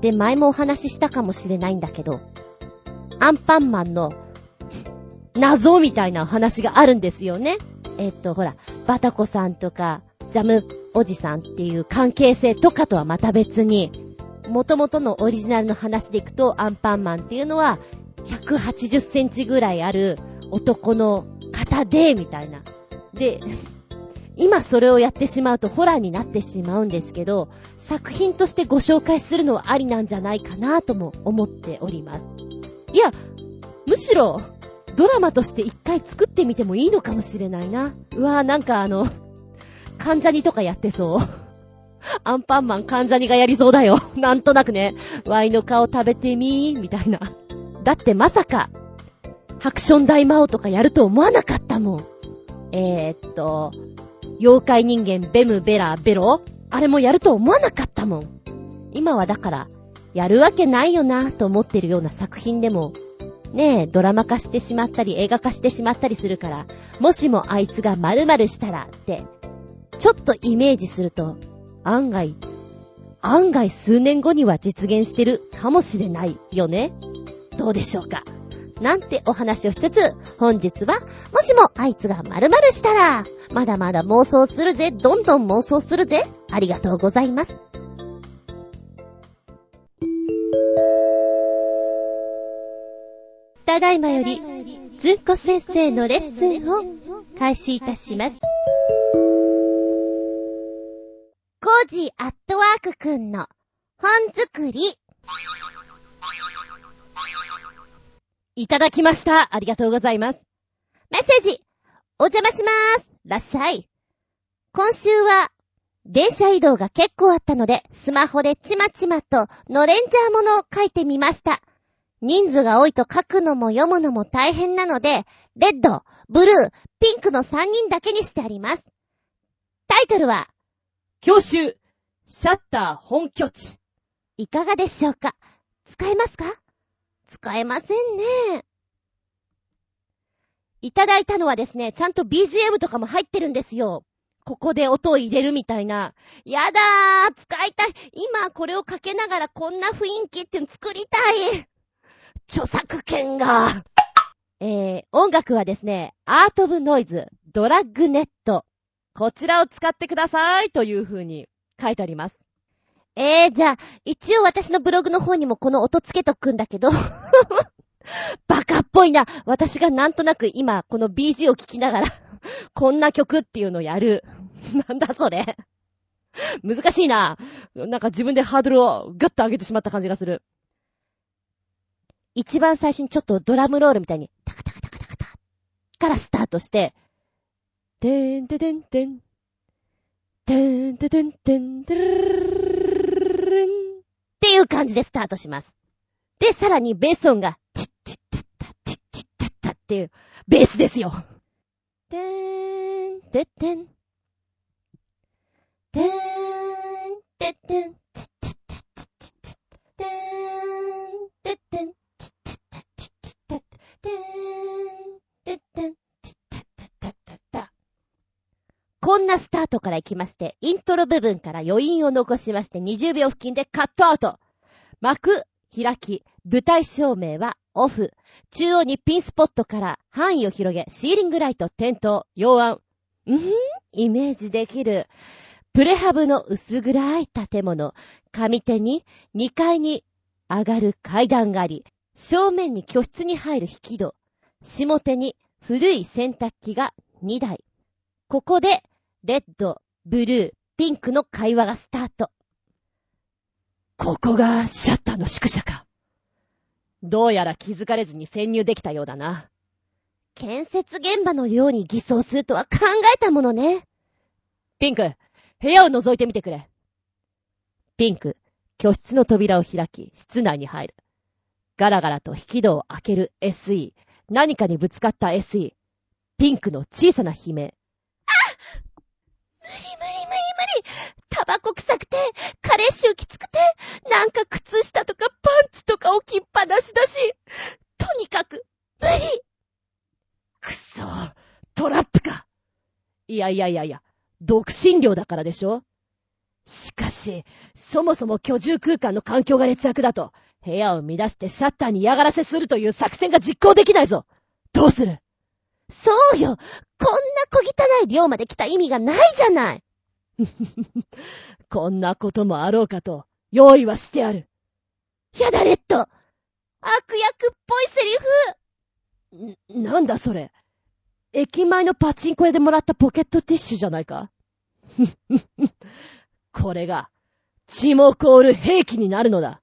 で、前もお話ししたかもしれないんだけど、アンパンマンの 謎みたいなお話があるんですよね。えっと、ほら、バタコさんとか、ジャムおじさんっていう関係性とかとはまた別に、元々のオリジナルの話でいくと、アンパンマンっていうのは、180センチぐらいある男の方で、みたいな。で、今それをやってしまうとホラーになってしまうんですけど、作品としてご紹介するのはありなんじゃないかなとも思っております。いや、むしろ、ドラマとして一回作ってみてもいいのかもしれないな。うわぁ、なんかあの、関ジャニとかやってそう。アンパンマン関ジャニがやりそうだよ。なんとなくね、ワイの顔食べてみー、みたいな。だってまさか、ハクション大魔王とかやると思わなかったもん。えー、っと、妖怪人間ベムベラベロ？あれもやると思わなかったもん。今はだから、やるわけないよなと思ってるような作品でも、ねえ、ドラマ化してしまったり映画化してしまったりするから、もしもあいつが〇〇したらってちょっとイメージすると、案外、案外数年後には実現してるかもしれないよね。どうでしょうかなんてお話をしつつ、本日は、もしもあいつが〇〇したら、まだまだ妄想するぜ、どんどん妄想するぜ、ありがとうございます。ただいまより、ずんこ先生のレッスンを開始いたします。ージアットワークくんの本作り。いただきました。ありがとうございます。メッセージ、お邪魔しまーす。らっしゃい。今週は、電車移動が結構あったので、スマホでちまちまと、のレンジャーものを書いてみました。人数が多いと書くのも読むのも大変なので、レッド、ブルー、ピンクの3人だけにしてあります。タイトルは、教習、シャッター本拠地。いかがでしょうか？使えますか？使えませんね。いただいたのはですね、ちゃんと BGM とかも入ってるんですよ。ここで音を入れるみたいな。やだー使いたい今これをかけながらこんな雰囲気って作りたい著作権が。えー、音楽はですね、アートブノイズ、ドラッグネット。こちらを使ってくださいという風に書いてあります。えー、じゃあ、一応私のブログの方にもこの音つけとくんだけど。バカっぽいな。私がなんとなく今、この BG を聴きながらこんな曲っていうのをやる。なんだそれ。難しいな。なんか自分でハードルをガッと上げてしまった感じがする。一番最初にちょっとドラムロールみたいに、タカタカタカタカタからスタートして、てんててんてん、てんててんてん、てるんっていう感じでスタートします。で、さらにベース音が、チッチッタッタ、チッチッタッタっていう、ベースですよ。てーん、てってん、てーん、てってん、チッタッタ、チッチッタッ、てーん、てってん、なスタートから行きまして、イントロ部分から余韻を残しまして20秒付近でカットアウト。幕、開き、舞台照明はオフ。中央にピンスポットから範囲を広げ、シーリングライト点灯、洋案。んふん？イメージできる。プレハブの薄暗い建物。上手に2階に上がる階段があり、正面に居室に入る引き戸。下手に古い洗濯機が2台。ここで、レッド、ブルー、ピンクの会話がスタート。ここがシャッターの宿舎か。どうやら気づかれずに潜入できたようだな。建設現場のように偽装するとは考えたものね。ピンク、部屋を覗いてみてくれ。ピンク、居室の扉を開き、室内に入る。ガラガラと引き戸を開ける SE。何かにぶつかった SE。ピンクの小さな悲鳴。無理無理無理無理。タバコ臭くて、カレー臭きつくて、なんか靴下とかパンツとか置きっぱなしだし、とにかく、無理。くそ、トラップか。いやいやいやいや、独身寮だからでしょ。しかし、そもそも居住空間の環境が劣悪だと、部屋を乱してシャッターに嫌がらせするという作戦が実行できないぞ。どうする？そうよこんな小汚い寮まで来た意味がないじゃない こんなこともあろうかと、用意はしてある。やだ、レッド悪役っぽいセリフな、なんだそれ。駅前のパチンコ屋でもらったポケットティッシュじゃないか これが、血も凍る兵器になるのだ。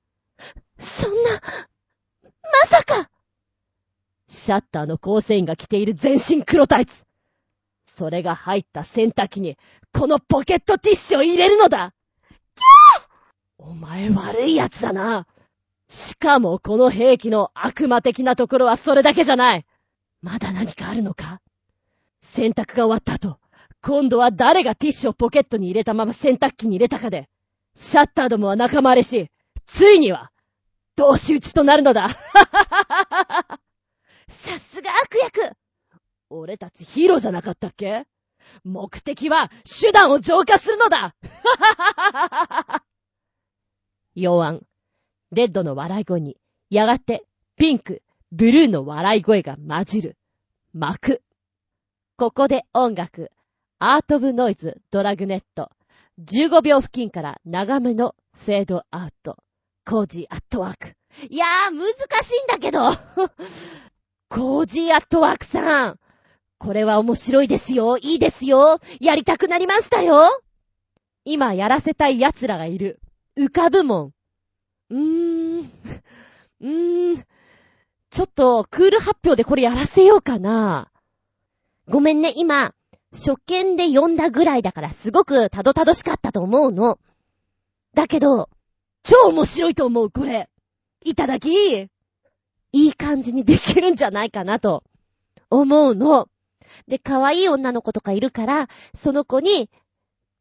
そんな、まさかシャッターの構成員が着ている全身黒タイツ。それが入った洗濯機に、このポケットティッシュを入れるのだキャーお前悪い奴だな。しかもこの兵器の悪魔的なところはそれだけじゃない。まだ何かあるのか？洗濯が終わった後、今度は誰がティッシュをポケットに入れたまま洗濯機に入れたかで、シャッターどもは仲間割れし、ついには、同士討ちとなるのだ。はははははさすが悪役俺たちヒーローじゃなかったっけ？目的は手段を浄化するのだ 溶暗、レッドの笑い声に、やがてピンク、ブルーの笑い声が混じる。幕。ここで音楽、アートオブノイズ、ドラグネット。15秒付近から長めのフェードアウト。コージーアットワーク。いやー、難しいんだけどコージーアットワークさん。これは面白いですよ。いいですよ。やりたくなりましたよ。今やらせたい奴らがいる。浮かぶもん。うーん。うーん。ちょっと、クール発表でこれやらせようかな。ごめんね、今、初見で読んだぐらいだからすごくたどたどしかったと思うの。だけど、超面白いと思う、これ。いただき。いい感じにできるんじゃないかなと思うの。で、可愛い女の子とかいるから、その子に、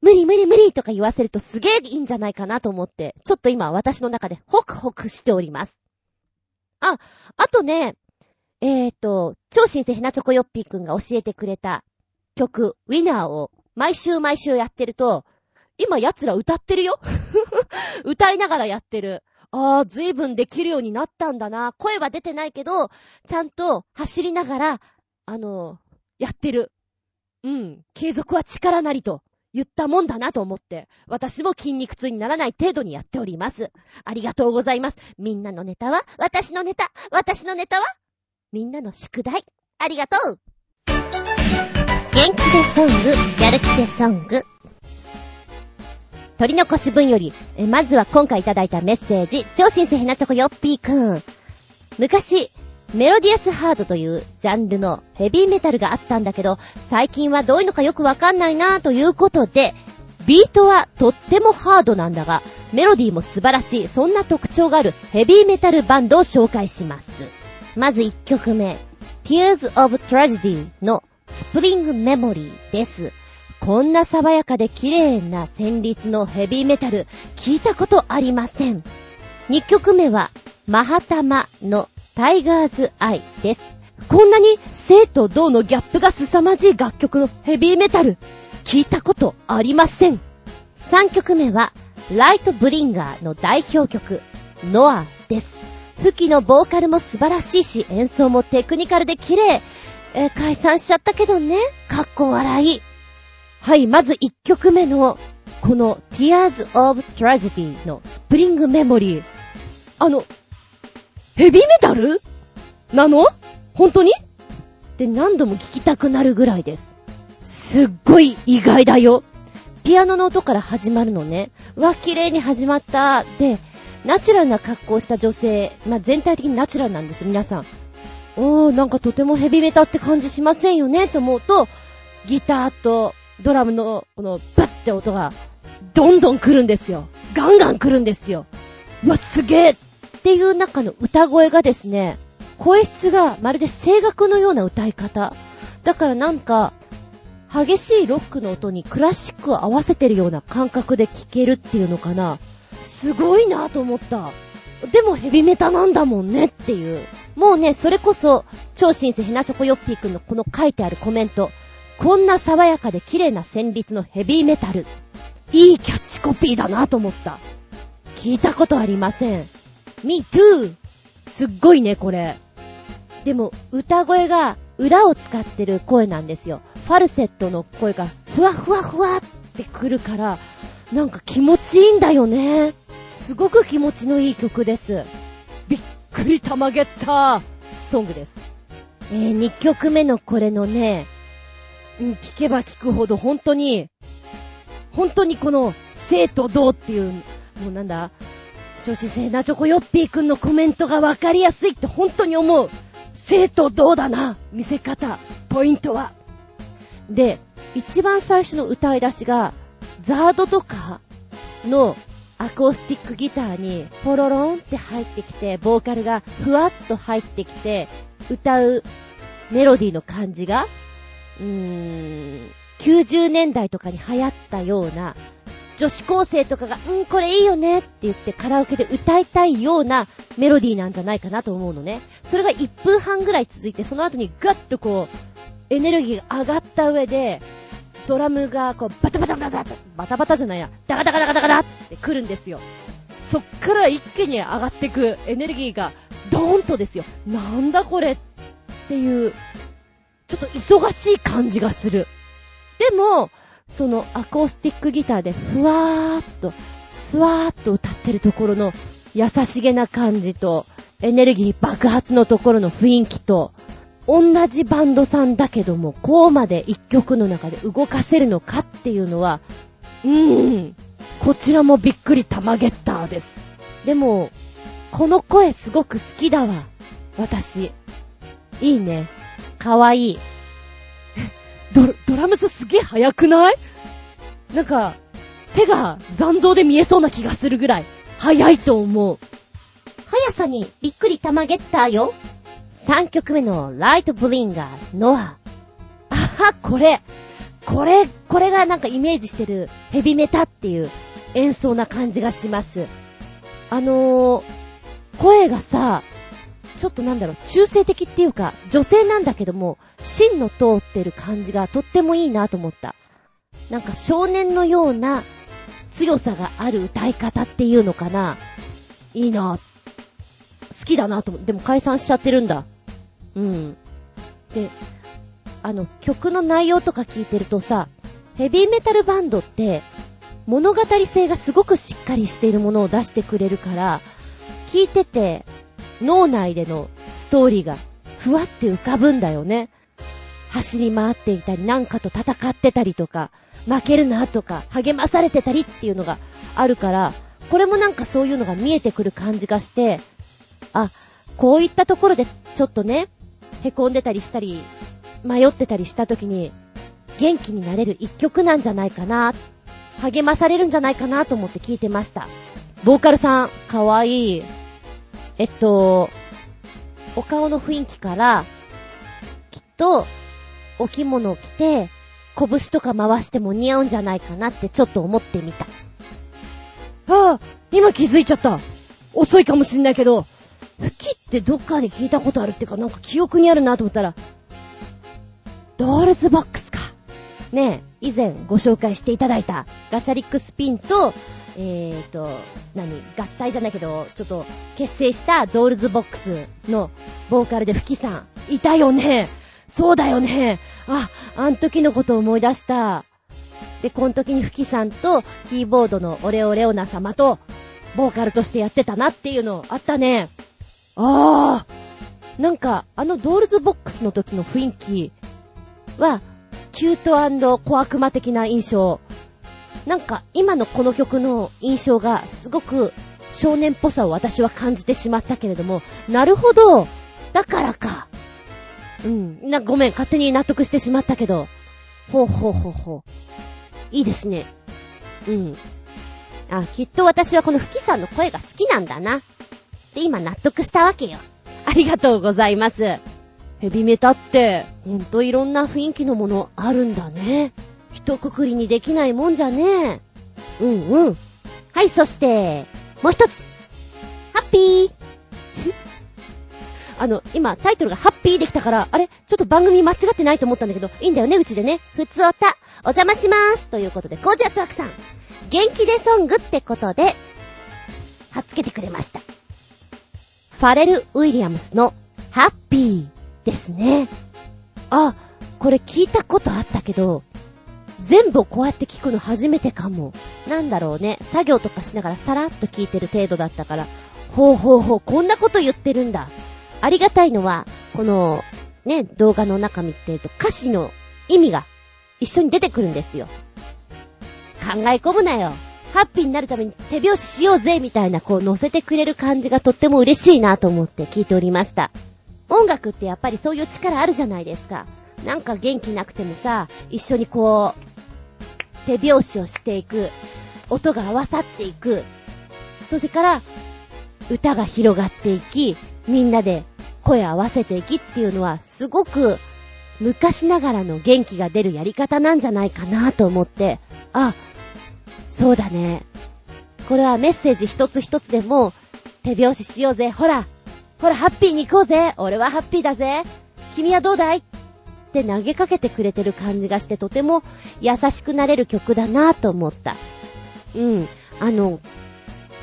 無理無理無理とか言わせるとすげえいいんじゃないかなと思って、ちょっと今私の中でホクホクしております。あ、あとね、えっ、ー、と、超新星ひなチョコヨッピーくんが教えてくれた曲、ウィナーを毎週毎週やってると、今奴ら歌ってるよ 歌いながらやってる。ああ、随分できるようになったんだな。声は出てないけど、ちゃんと走りながら、あの、やってる。うん、継続は力なりと言ったもんだなと思って、私も筋肉痛にならない程度にやっております。ありがとうございます。みんなのネタは？私のネタ、私のネタは？みんなの宿題？ありがとう元気でソング、やる気でソング。鳥の腰分より、まずは今回いただいたメッセージ、超新星ヘナチョコヨッピーくん。昔、メロディアスハードというジャンルのヘビーメタルがあったんだけど、最近はどういうのかよくわかんないなぁということで、ビートはとってもハードなんだが、メロディーも素晴らしい、そんな特徴があるヘビーメタルバンドを紹介します。まず1曲目、Tears of Tragedy のスプリングメモリーです。こんな爽やかで綺麗な旋律のヘビーメタル、聞いたことありません。2曲目は、マハタマのタイガーズアイです。こんなに生と同のギャップが凄まじい楽曲のヘビーメタル、聞いたことありません。3曲目は、ライトブリンガーの代表曲、ノアです。吹きのボーカルも素晴らしいし、演奏もテクニカルで綺麗。えー、解散しちゃったけどね。かっこ笑い。はい、まず1曲目の、この Tears of Tragedy のスプリングメモリー。あの、ヘビーメタル？なの？本当に？って何度も聞きたくなるぐらいです。すっごい意外だよ。ピアノの音から始まるのね。わ、綺麗に始まった。で、ナチュラルな格好をした女性、まあ、全体的にナチュラルなんですよ、皆さん。おー、なんかとてもヘビメタって感じしませんよね、と思うと、ギターとドラムの、この、バッて音が、どんどん来るんですよ。ガンガン来るんですよ。うわ、すげえっていう中の歌声がですね、声質がまるで声楽のような歌い方。だからなんか、激しいロックの音にクラシックを合わせてるような感覚で聴けるっていうのかな。すごいなと思った。でもヘビメタなんだもんねっていう。もうね、それこそ、超新星ヘナチョコヨッピーくんのこの書いてあるコメント。こんな爽やかで綺麗な旋律のヘビーメタル。いいキャッチコピーだなと思った。聞いたことありません。me too! すっごいね、これ。でも、歌声が裏を使ってる声なんですよ。ファルセットの声がふわふわふわってくるから、なんか気持ちいいんだよね。すごく気持ちのいい曲です。びっくりたまげったソングです。えー、2曲目のこれのね、聞けば聞くほど本当に、本当にこの、生と同っていう、もうなんだ、女子性なチョコヨッピーくんのコメントがわかりやすいって本当に思う。生と同だな、見せ方、ポイントは。で、一番最初の歌い出しが、ザードとかのアコースティックギターにポロロンって入ってきて、ボーカルがふわっと入ってきて、歌うメロディーの感じが、うーん、90年代とかに流行ったような、女子高生とかが、うん、これいいよねって言ってカラオケで歌いたいようなメロディーなんじゃないかなと思うのね。それが1分半ぐらい続いて、その後にガッとこう、エネルギーが上がった上で、ドラムがこう、バタバタバタバタ、バタバタじゃないや、ダカダカダカダカダって来るんですよ。そっから一気に上がっていくエネルギーが、ドーンとですよ。なんだこれっていう、ちょっと忙しい感じがする。でも、そのアコースティックギターでふわーっと、スワーっと歌ってるところの優しげな感じと、エネルギー爆発のところの雰囲気と、同じバンドさんだけども、こうまで一曲の中で動かせるのかっていうのは、うーん、こちらもびっくりたまげったです。でも、この声すごく好きだわ。私。いいね。かわいい。ド、ドラムスすげえ速くない？なんか、手が残像で見えそうな気がするぐらい、速いと思う。速さにびっくりたまげったよ。3曲目のライトブリンガー、ノア。あは、これ。これ、これがなんかイメージしてるヘビメタっていう演奏な感じがします。あのー、声がさ、ちょっとなんだろう、中性的っていうか、女性なんだけども、芯の通ってる感じがとってもいいなと思った。なんか少年のような強さがある歌い方っていうのかな。いいな。好きだなと思って、でも解散しちゃってるんだ。うん。で、あの、曲の内容とか聞いてるとさ、ヘビーメタルバンドって、物語性がすごくしっかりしているものを出してくれるから、聞いてて、脳内でのストーリーがふわって浮かぶんだよね。走り回っていたり、なんかと戦ってたりとか、負けるなとか、励まされてたりっていうのがあるから、これもなんかそういうのが見えてくる感じがして、あ、こういったところでちょっとね、凹んでたりしたり、迷ってたりした時に、元気になれる一曲なんじゃないかな、励まされるんじゃないかなと思って聞いてました。ボーカルさん、かわいい。えっと、お顔の雰囲気から、きっと、お着物を着て、拳とか回しても似合うんじゃないかなってちょっと思ってみた。ああ、今気づいちゃった。遅いかもしんないけど、吹きってどっかで聞いたことあるっていうか、なんか記憶にあるなと思ったら、ドールズボックスか。ねえ、以前ご紹介していただいたガチャリックスピンと、えーと、何、合体じゃないけど、ちょっと結成したドールズボックスのボーカルで吹きさん、いたよね。そうだよね。あ、あん時のことを思い出した。で、この時に吹きさんとキーボードのオレオレオナ様とボーカルとしてやってたなっていうのあったね。あー。なんか、あのドールズボックスの時の雰囲気は、キュート小悪魔的な印象。なんか、今のこの曲の印象がすごく少年っぽさを私は感じてしまったけれども、なるほど。だからか。うん。な、ごめん、勝手に納得してしまったけど。ほうほうほうほう。いいですね。うん。あ、きっと私はこの吹きさんの声が好きなんだな。って今納得したわけよ。ありがとうございます。ヘビメタって、ほんといろんな雰囲気のものあるんだね。一括りにできないもんじゃねえ。うんうん。はい、そして、もう一つ。ハッピー あの、今、タイトルがハッピーできたから、あれ？ちょっと番組間違ってないと思ったんだけど、いいんだよね、うちでね。ふつおた、お邪魔しまーす。ということで、コージアットワークさん、元気でソングってことで、はっつけてくれました。ファレル・ウィリアムスの、ハッピーですね。あ、これ聞いたことあったけど、全部こうやって聞くの初めてかも。なんだろうね。作業とかしながらさらっと聞いてる程度だったから、ほうほうほう、こんなこと言ってるんだ。ありがたいのは、この、ね、動画の中見てると歌詞の意味が一緒に出てくるんですよ。考え込むなよ。ハッピーになるために手拍子しようぜみたいなこう乗せてくれる感じがとっても嬉しいなと思って聞いておりました。音楽ってやっぱりそういう力あるじゃないですか。なんか元気なくてもさ、一緒にこう、手拍子をしていく。音が合わさっていく。それから、歌が広がっていき、みんなで声合わせていきっていうのは、すごく昔ながらの元気が出るやり方なんじゃないかなと思って、あ、そうだね。これはメッセージ一つ一つでも手拍子しようぜ。ほら、ほら、ハッピーに行こうぜ。俺はハッピーだぜ。君はどうだい？って投げかけてくれてる感じがしてとても優しくなれる曲だなぁと思った。うん。あの、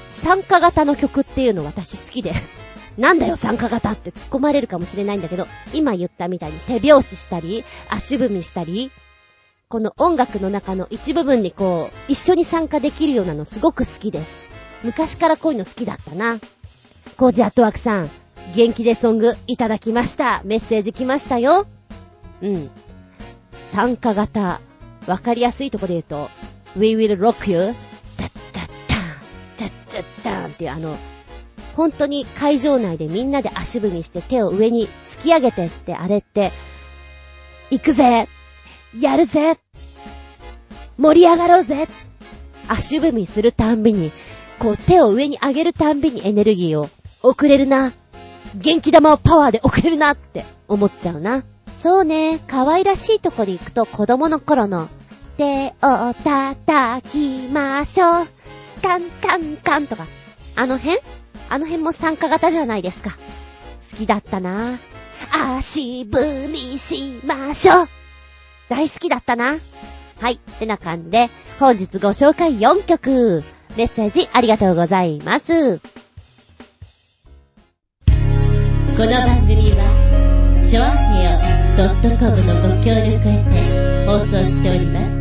参加型の曲っていうの私好きで なんだよ参加型って突っ込まれるかもしれないんだけど、今言ったみたいに手拍子したり、足踏みしたり、この音楽の中の一部分にこう、一緒に参加できるようなのすごく好きです。昔からこういうの好きだったな。コージアットワークさん、元気でソングいただきました。メッセージ来ましたよ。うん。参加型、わかりやすいとこで言うと、We will rock you, タッタッタン、チャッチャッタンっていうあの、本当に会場内でみんなで足踏みして手を上に突き上げてってあれって、行くぜやるぜ盛り上がろうぜ足踏みするたんびに、こう手を上に上げるたんびにエネルギーを送れるな。元気玉をパワーで送れるなって思っちゃうな。そうね、可愛らしいとこで行くと子供の頃の手を叩きましょう。カンカンカンとか、あの辺？あの辺も参加型じゃないですか。好きだったな。足踏みしましょう。大好きだったな。はい。ってな感じで、本日ご紹介4曲。メッセージありがとうございます。この番組は、ちょあへよ .com のご協力へて放送しております。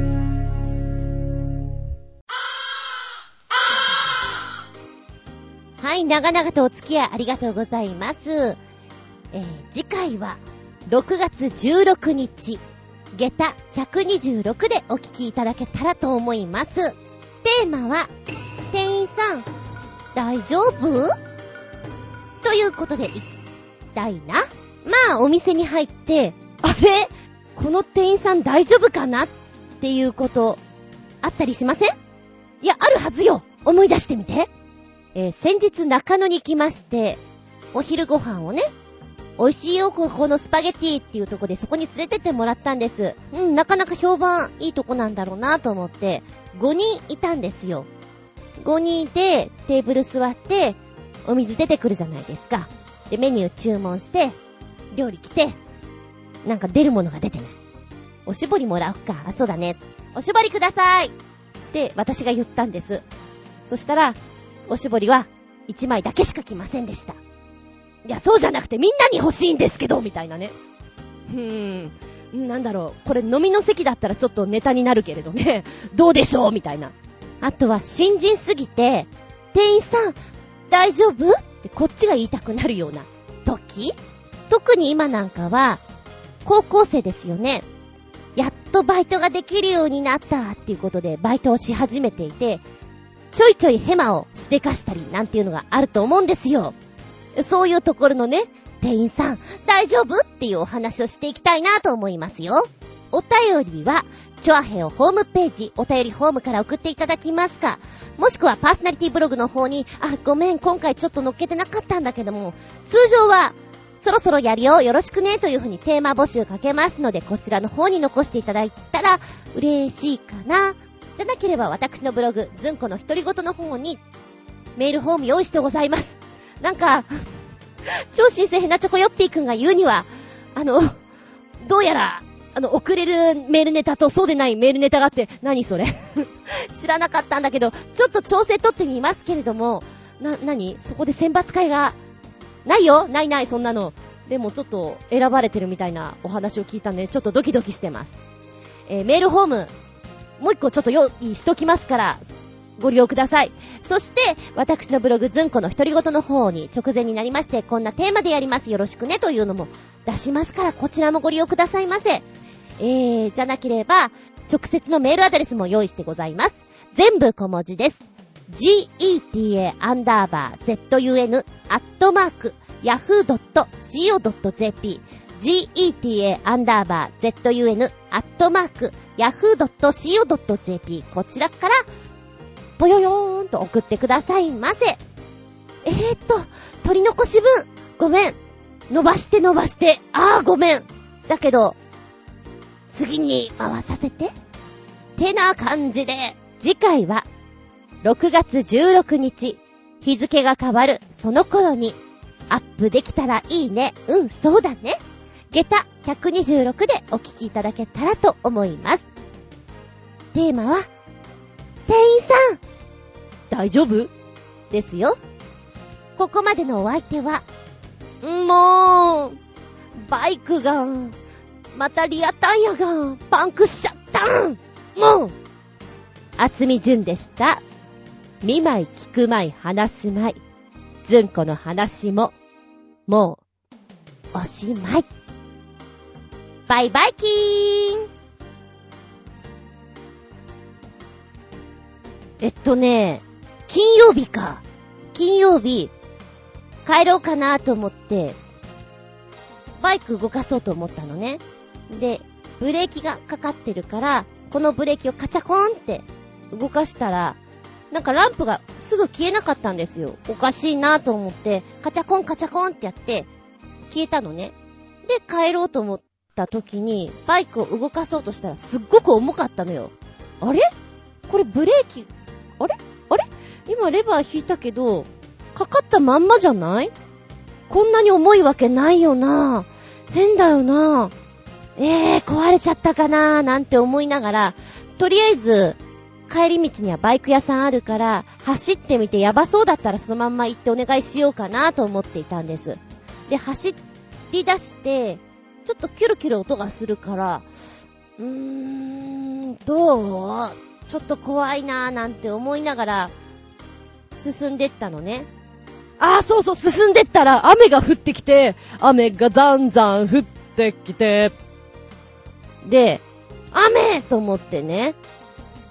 はい、長々とお付き合いありがとうございます。えー、次回は、6月16日、下駄126でお聞きいただけたらと思います。テーマは、店員さん、大丈夫？ということで行きたいな。まあ、お店に入って、あれ？この店員さん大丈夫かな？っていうこと、あったりしません？いや、あるはずよ思い出してみて。えー、先日中野に行きまして、お昼ご飯をね、美味しいよ、ここのスパゲティっていうとこでそこに連れてってもらったんです。うん、なかなか評判いいとこなんだろうなと思って、5人いたんですよ。5人いて、テーブル座って、お水出てくるじゃないですか。で、メニュー注文して、料理来て、なんか出るものが出てない。おしぼりもらおっか。あ、そうだね。おしぼりくださいって私が言ったんです。そしたら、おしぼりは1枚だけしか来ませんでした。いや、そうじゃなくてみんなに欲しいんですけどみたいなね。うーん。なんだろう。これ飲みの席だったらちょっとネタになるけれどね。どうでしょう？みたいな。あとは新人すぎて、店員さん、大丈夫？ってこっちが言いたくなるような時？特に今なんかは、高校生ですよね。やっとバイトができるようになったっていうことでバイトをし始めていて、ちょいちょいヘマをしてかしたりなんていうのがあると思うんですよ。そういうところのね、店員さん、大丈夫っていうお話をしていきたいなと思いますよ。お便りは、チョアヘオホームページ、お便りホームから送っていただきますか。もしくはパーソナリティブログの方に、あ、ごめん、今回ちょっと乗っけてなかったんだけども、通常は、そろそろやるよ、よろしくね、というふうにテーマ募集かけますので、こちらの方に残していただいたら、嬉しいかな。じゃなければ私のブログ、ずんこの独り言の方に、メールフォーム用意してございます。なんか、超新星ヘナチョコヨッピーくんが言うには、あの、どうやら、あの、送れるメールネタとそうでないメールネタがあって、何それ？知らなかったんだけど、ちょっと調整取ってみますけれども、な、なにそこで選抜会が、ないよないない、そんなの。でもちょっと選ばれてるみたいなお話を聞いたんで、ちょっとドキドキしてます。えー、メールホーム、もう一個ちょっと用意しときますから、ご利用ください。そして、私のブログ、ずんこの独り言の方に直前になりまして、こんなテーマでやります。よろしくね。というのも出しますから、こちらもご利用くださいませ。えー、じゃなければ、直接のメールアドレスも用意してございます。全部小文字です。Geta アンダーバー zun アットマーク yahoo.co.jp geta アンダーバー zun アットマーク yahoo.co.jp こちらからぽよよーんと送ってくださいませ。えーっと、取り残し分、ごめん。伸ばして伸ばして、あーごめん。だけど、次に回させて。てな感じで、次回は、6月16日、日付が変わるその頃に、アップできたらいいね。うん、そうだね。下駄126でお聞きいただけたらと思います。テーマは、店員さん大丈夫？ですよ。ここまでのお相手は、もう、バイクが、またリアタイヤがパンクしちゃったんもう厚み純でした。見舞い聞く舞い話す舞い。純子の話も、もう、おしまい。バイバイキーンえっとね、金曜日か。金曜日、帰ろうかなと思って、バイク動かそうと思ったのね。で、ブレーキがかかってるから、このブレーキをカチャコーンって動かしたら、なんかランプがすぐ消えなかったんですよ。おかしいなと思って、カチャコンカチャコンってやって、消えたのね。で、帰ろうと思った時に、バイクを動かそうとしたらすっごく重かったのよ。あれ？これブレーキあれ？あれ？今レバー引いたけど、かかったまんまじゃない？こんなに重いわけないよな変だよなえー、壊れちゃったかななんて思いながら、とりあえず、帰り道にはバイク屋さんあるから、走ってみてやばそうだったらそのまんま行ってお願いしようかなと思っていたんです。で、走り出して、ちょっとキュルキュル音がするから、うーん、どう？ちょっと怖いなーなんて思いながら、進んでったのね。ああ、そうそう、進んでったら雨が降ってきて、雨がざんざん降ってきて、で、雨と思ってね、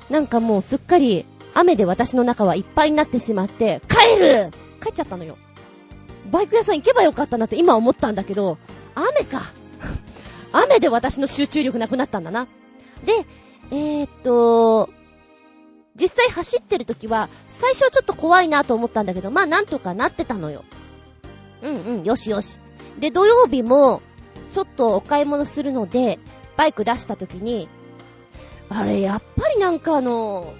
なんかもうすっかり雨で私の中はいっぱいになってしまって、帰る帰っちゃったのよ。バイク屋さん行けばよかったなって今思ったんだけど、雨か。雨で私の集中力なくなったんだな。で、えー、っと、実際走ってる時は、最初はちょっと怖いなと思ったんだけど、まあなんとかなってたのよ。うんうん、よしよし。で、土曜日も、ちょっとお買い物するので、バイク出した時に、あれ、やっぱりなんかあの、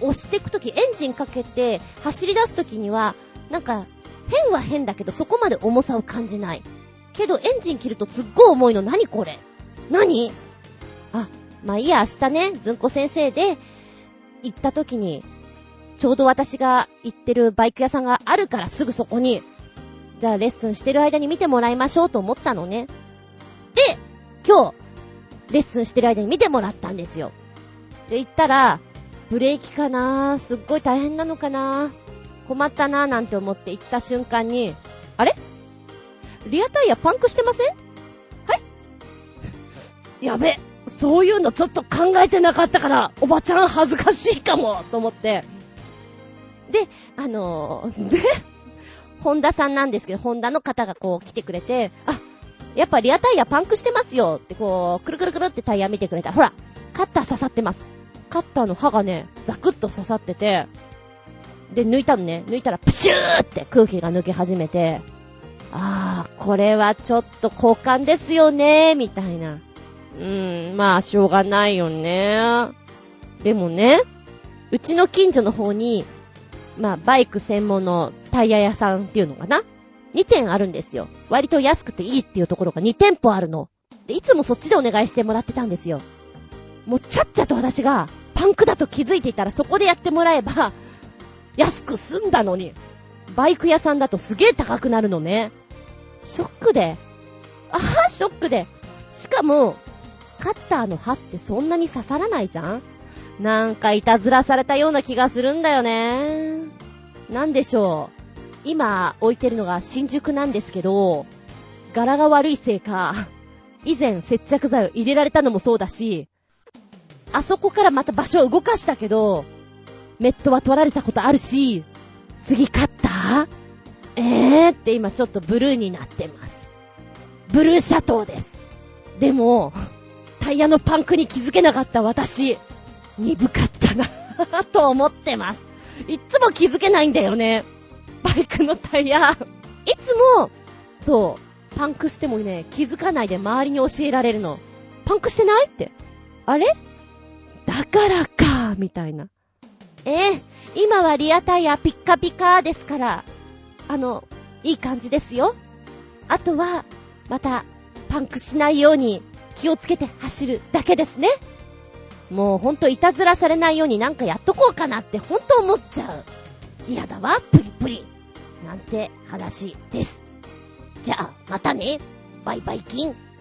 押していく時、エンジンかけて走り出す時には、なんか、変は変だけど、そこまで重さを感じない。けど、エンジン切るとすっごい重いの。何これ？何？あ、まあいいや、明日ね、ずんこ先生で、行った時に、ちょうど私が行ってるバイク屋さんがあるからすぐそこに、じゃあレッスンしてる間に見てもらいましょうと思ったのね。で、今日、レッスンしてる間に見てもらったんですよ。で、行ったら、ブレーキかなすっごい大変なのかな困ったななんて思って行った瞬間に、あれ？リアタイヤパンクしてません？はい？やべ、そういうのちょっと考えてなかったから、おばちゃん恥ずかしいかもと思って。で、あのー、で、ホンダさんなんですけど、ホンダの方がこう来てくれて、あ、やっぱリアタイヤパンクしてますよってこう、くるくるくるってタイヤ見てくれたら。ほら、カッター刺さってます。カッターの刃がね、ザクッと刺さってて、で、抜いたのね。抜いたら、プシューって空気が抜け始めて、あー、これはちょっと交換ですよね、みたいな。うーん、まあ、しょうがないよね。でもね、うちの近所の方に、まあ、バイク専門のタイヤ屋さんっていうのかな ?2 店あるんですよ。割と安くていいっていうところが2店舗あるの。で、いつもそっちでお願いしてもらってたんですよ。もうちゃっちゃと私がパンクだと気づいていたらそこでやってもらえば、安く済んだのに、バイク屋さんだとすげえ高くなるのね。ショックで。ああ、ショックで。しかも、カッターの刃ってそんなに刺さらないじゃんなんかいたずらされたような気がするんだよね。なんでしょう。今置いてるのが新宿なんですけど、柄が悪いせいか、以前接着剤を入れられたのもそうだし、あそこからまた場所を動かしたけど、メットは取られたことあるし、次勝った？えー？って今ちょっとブルーになってます。ブルーシャトーです。でも、タイヤのパンクに気づけなかった私、鈍かったな と思ってます。いっつも気づけないんだよね。バイクのタイヤ。いつも、そう、パンクしてもね、気づかないで周りに教えられるの。パンクしてないって。あれ？だからか、みたいな。ええ今はリアタイヤピッカピカですから、あの、いい感じですよ。あとは、また、パンクしないように気をつけて走るだけですね。もうほんといたずらされないようになんかやっとこうかなってほんと思っちゃう。嫌だわ、プリプリ。なんて話です。じゃあ、またね。バイバイキン。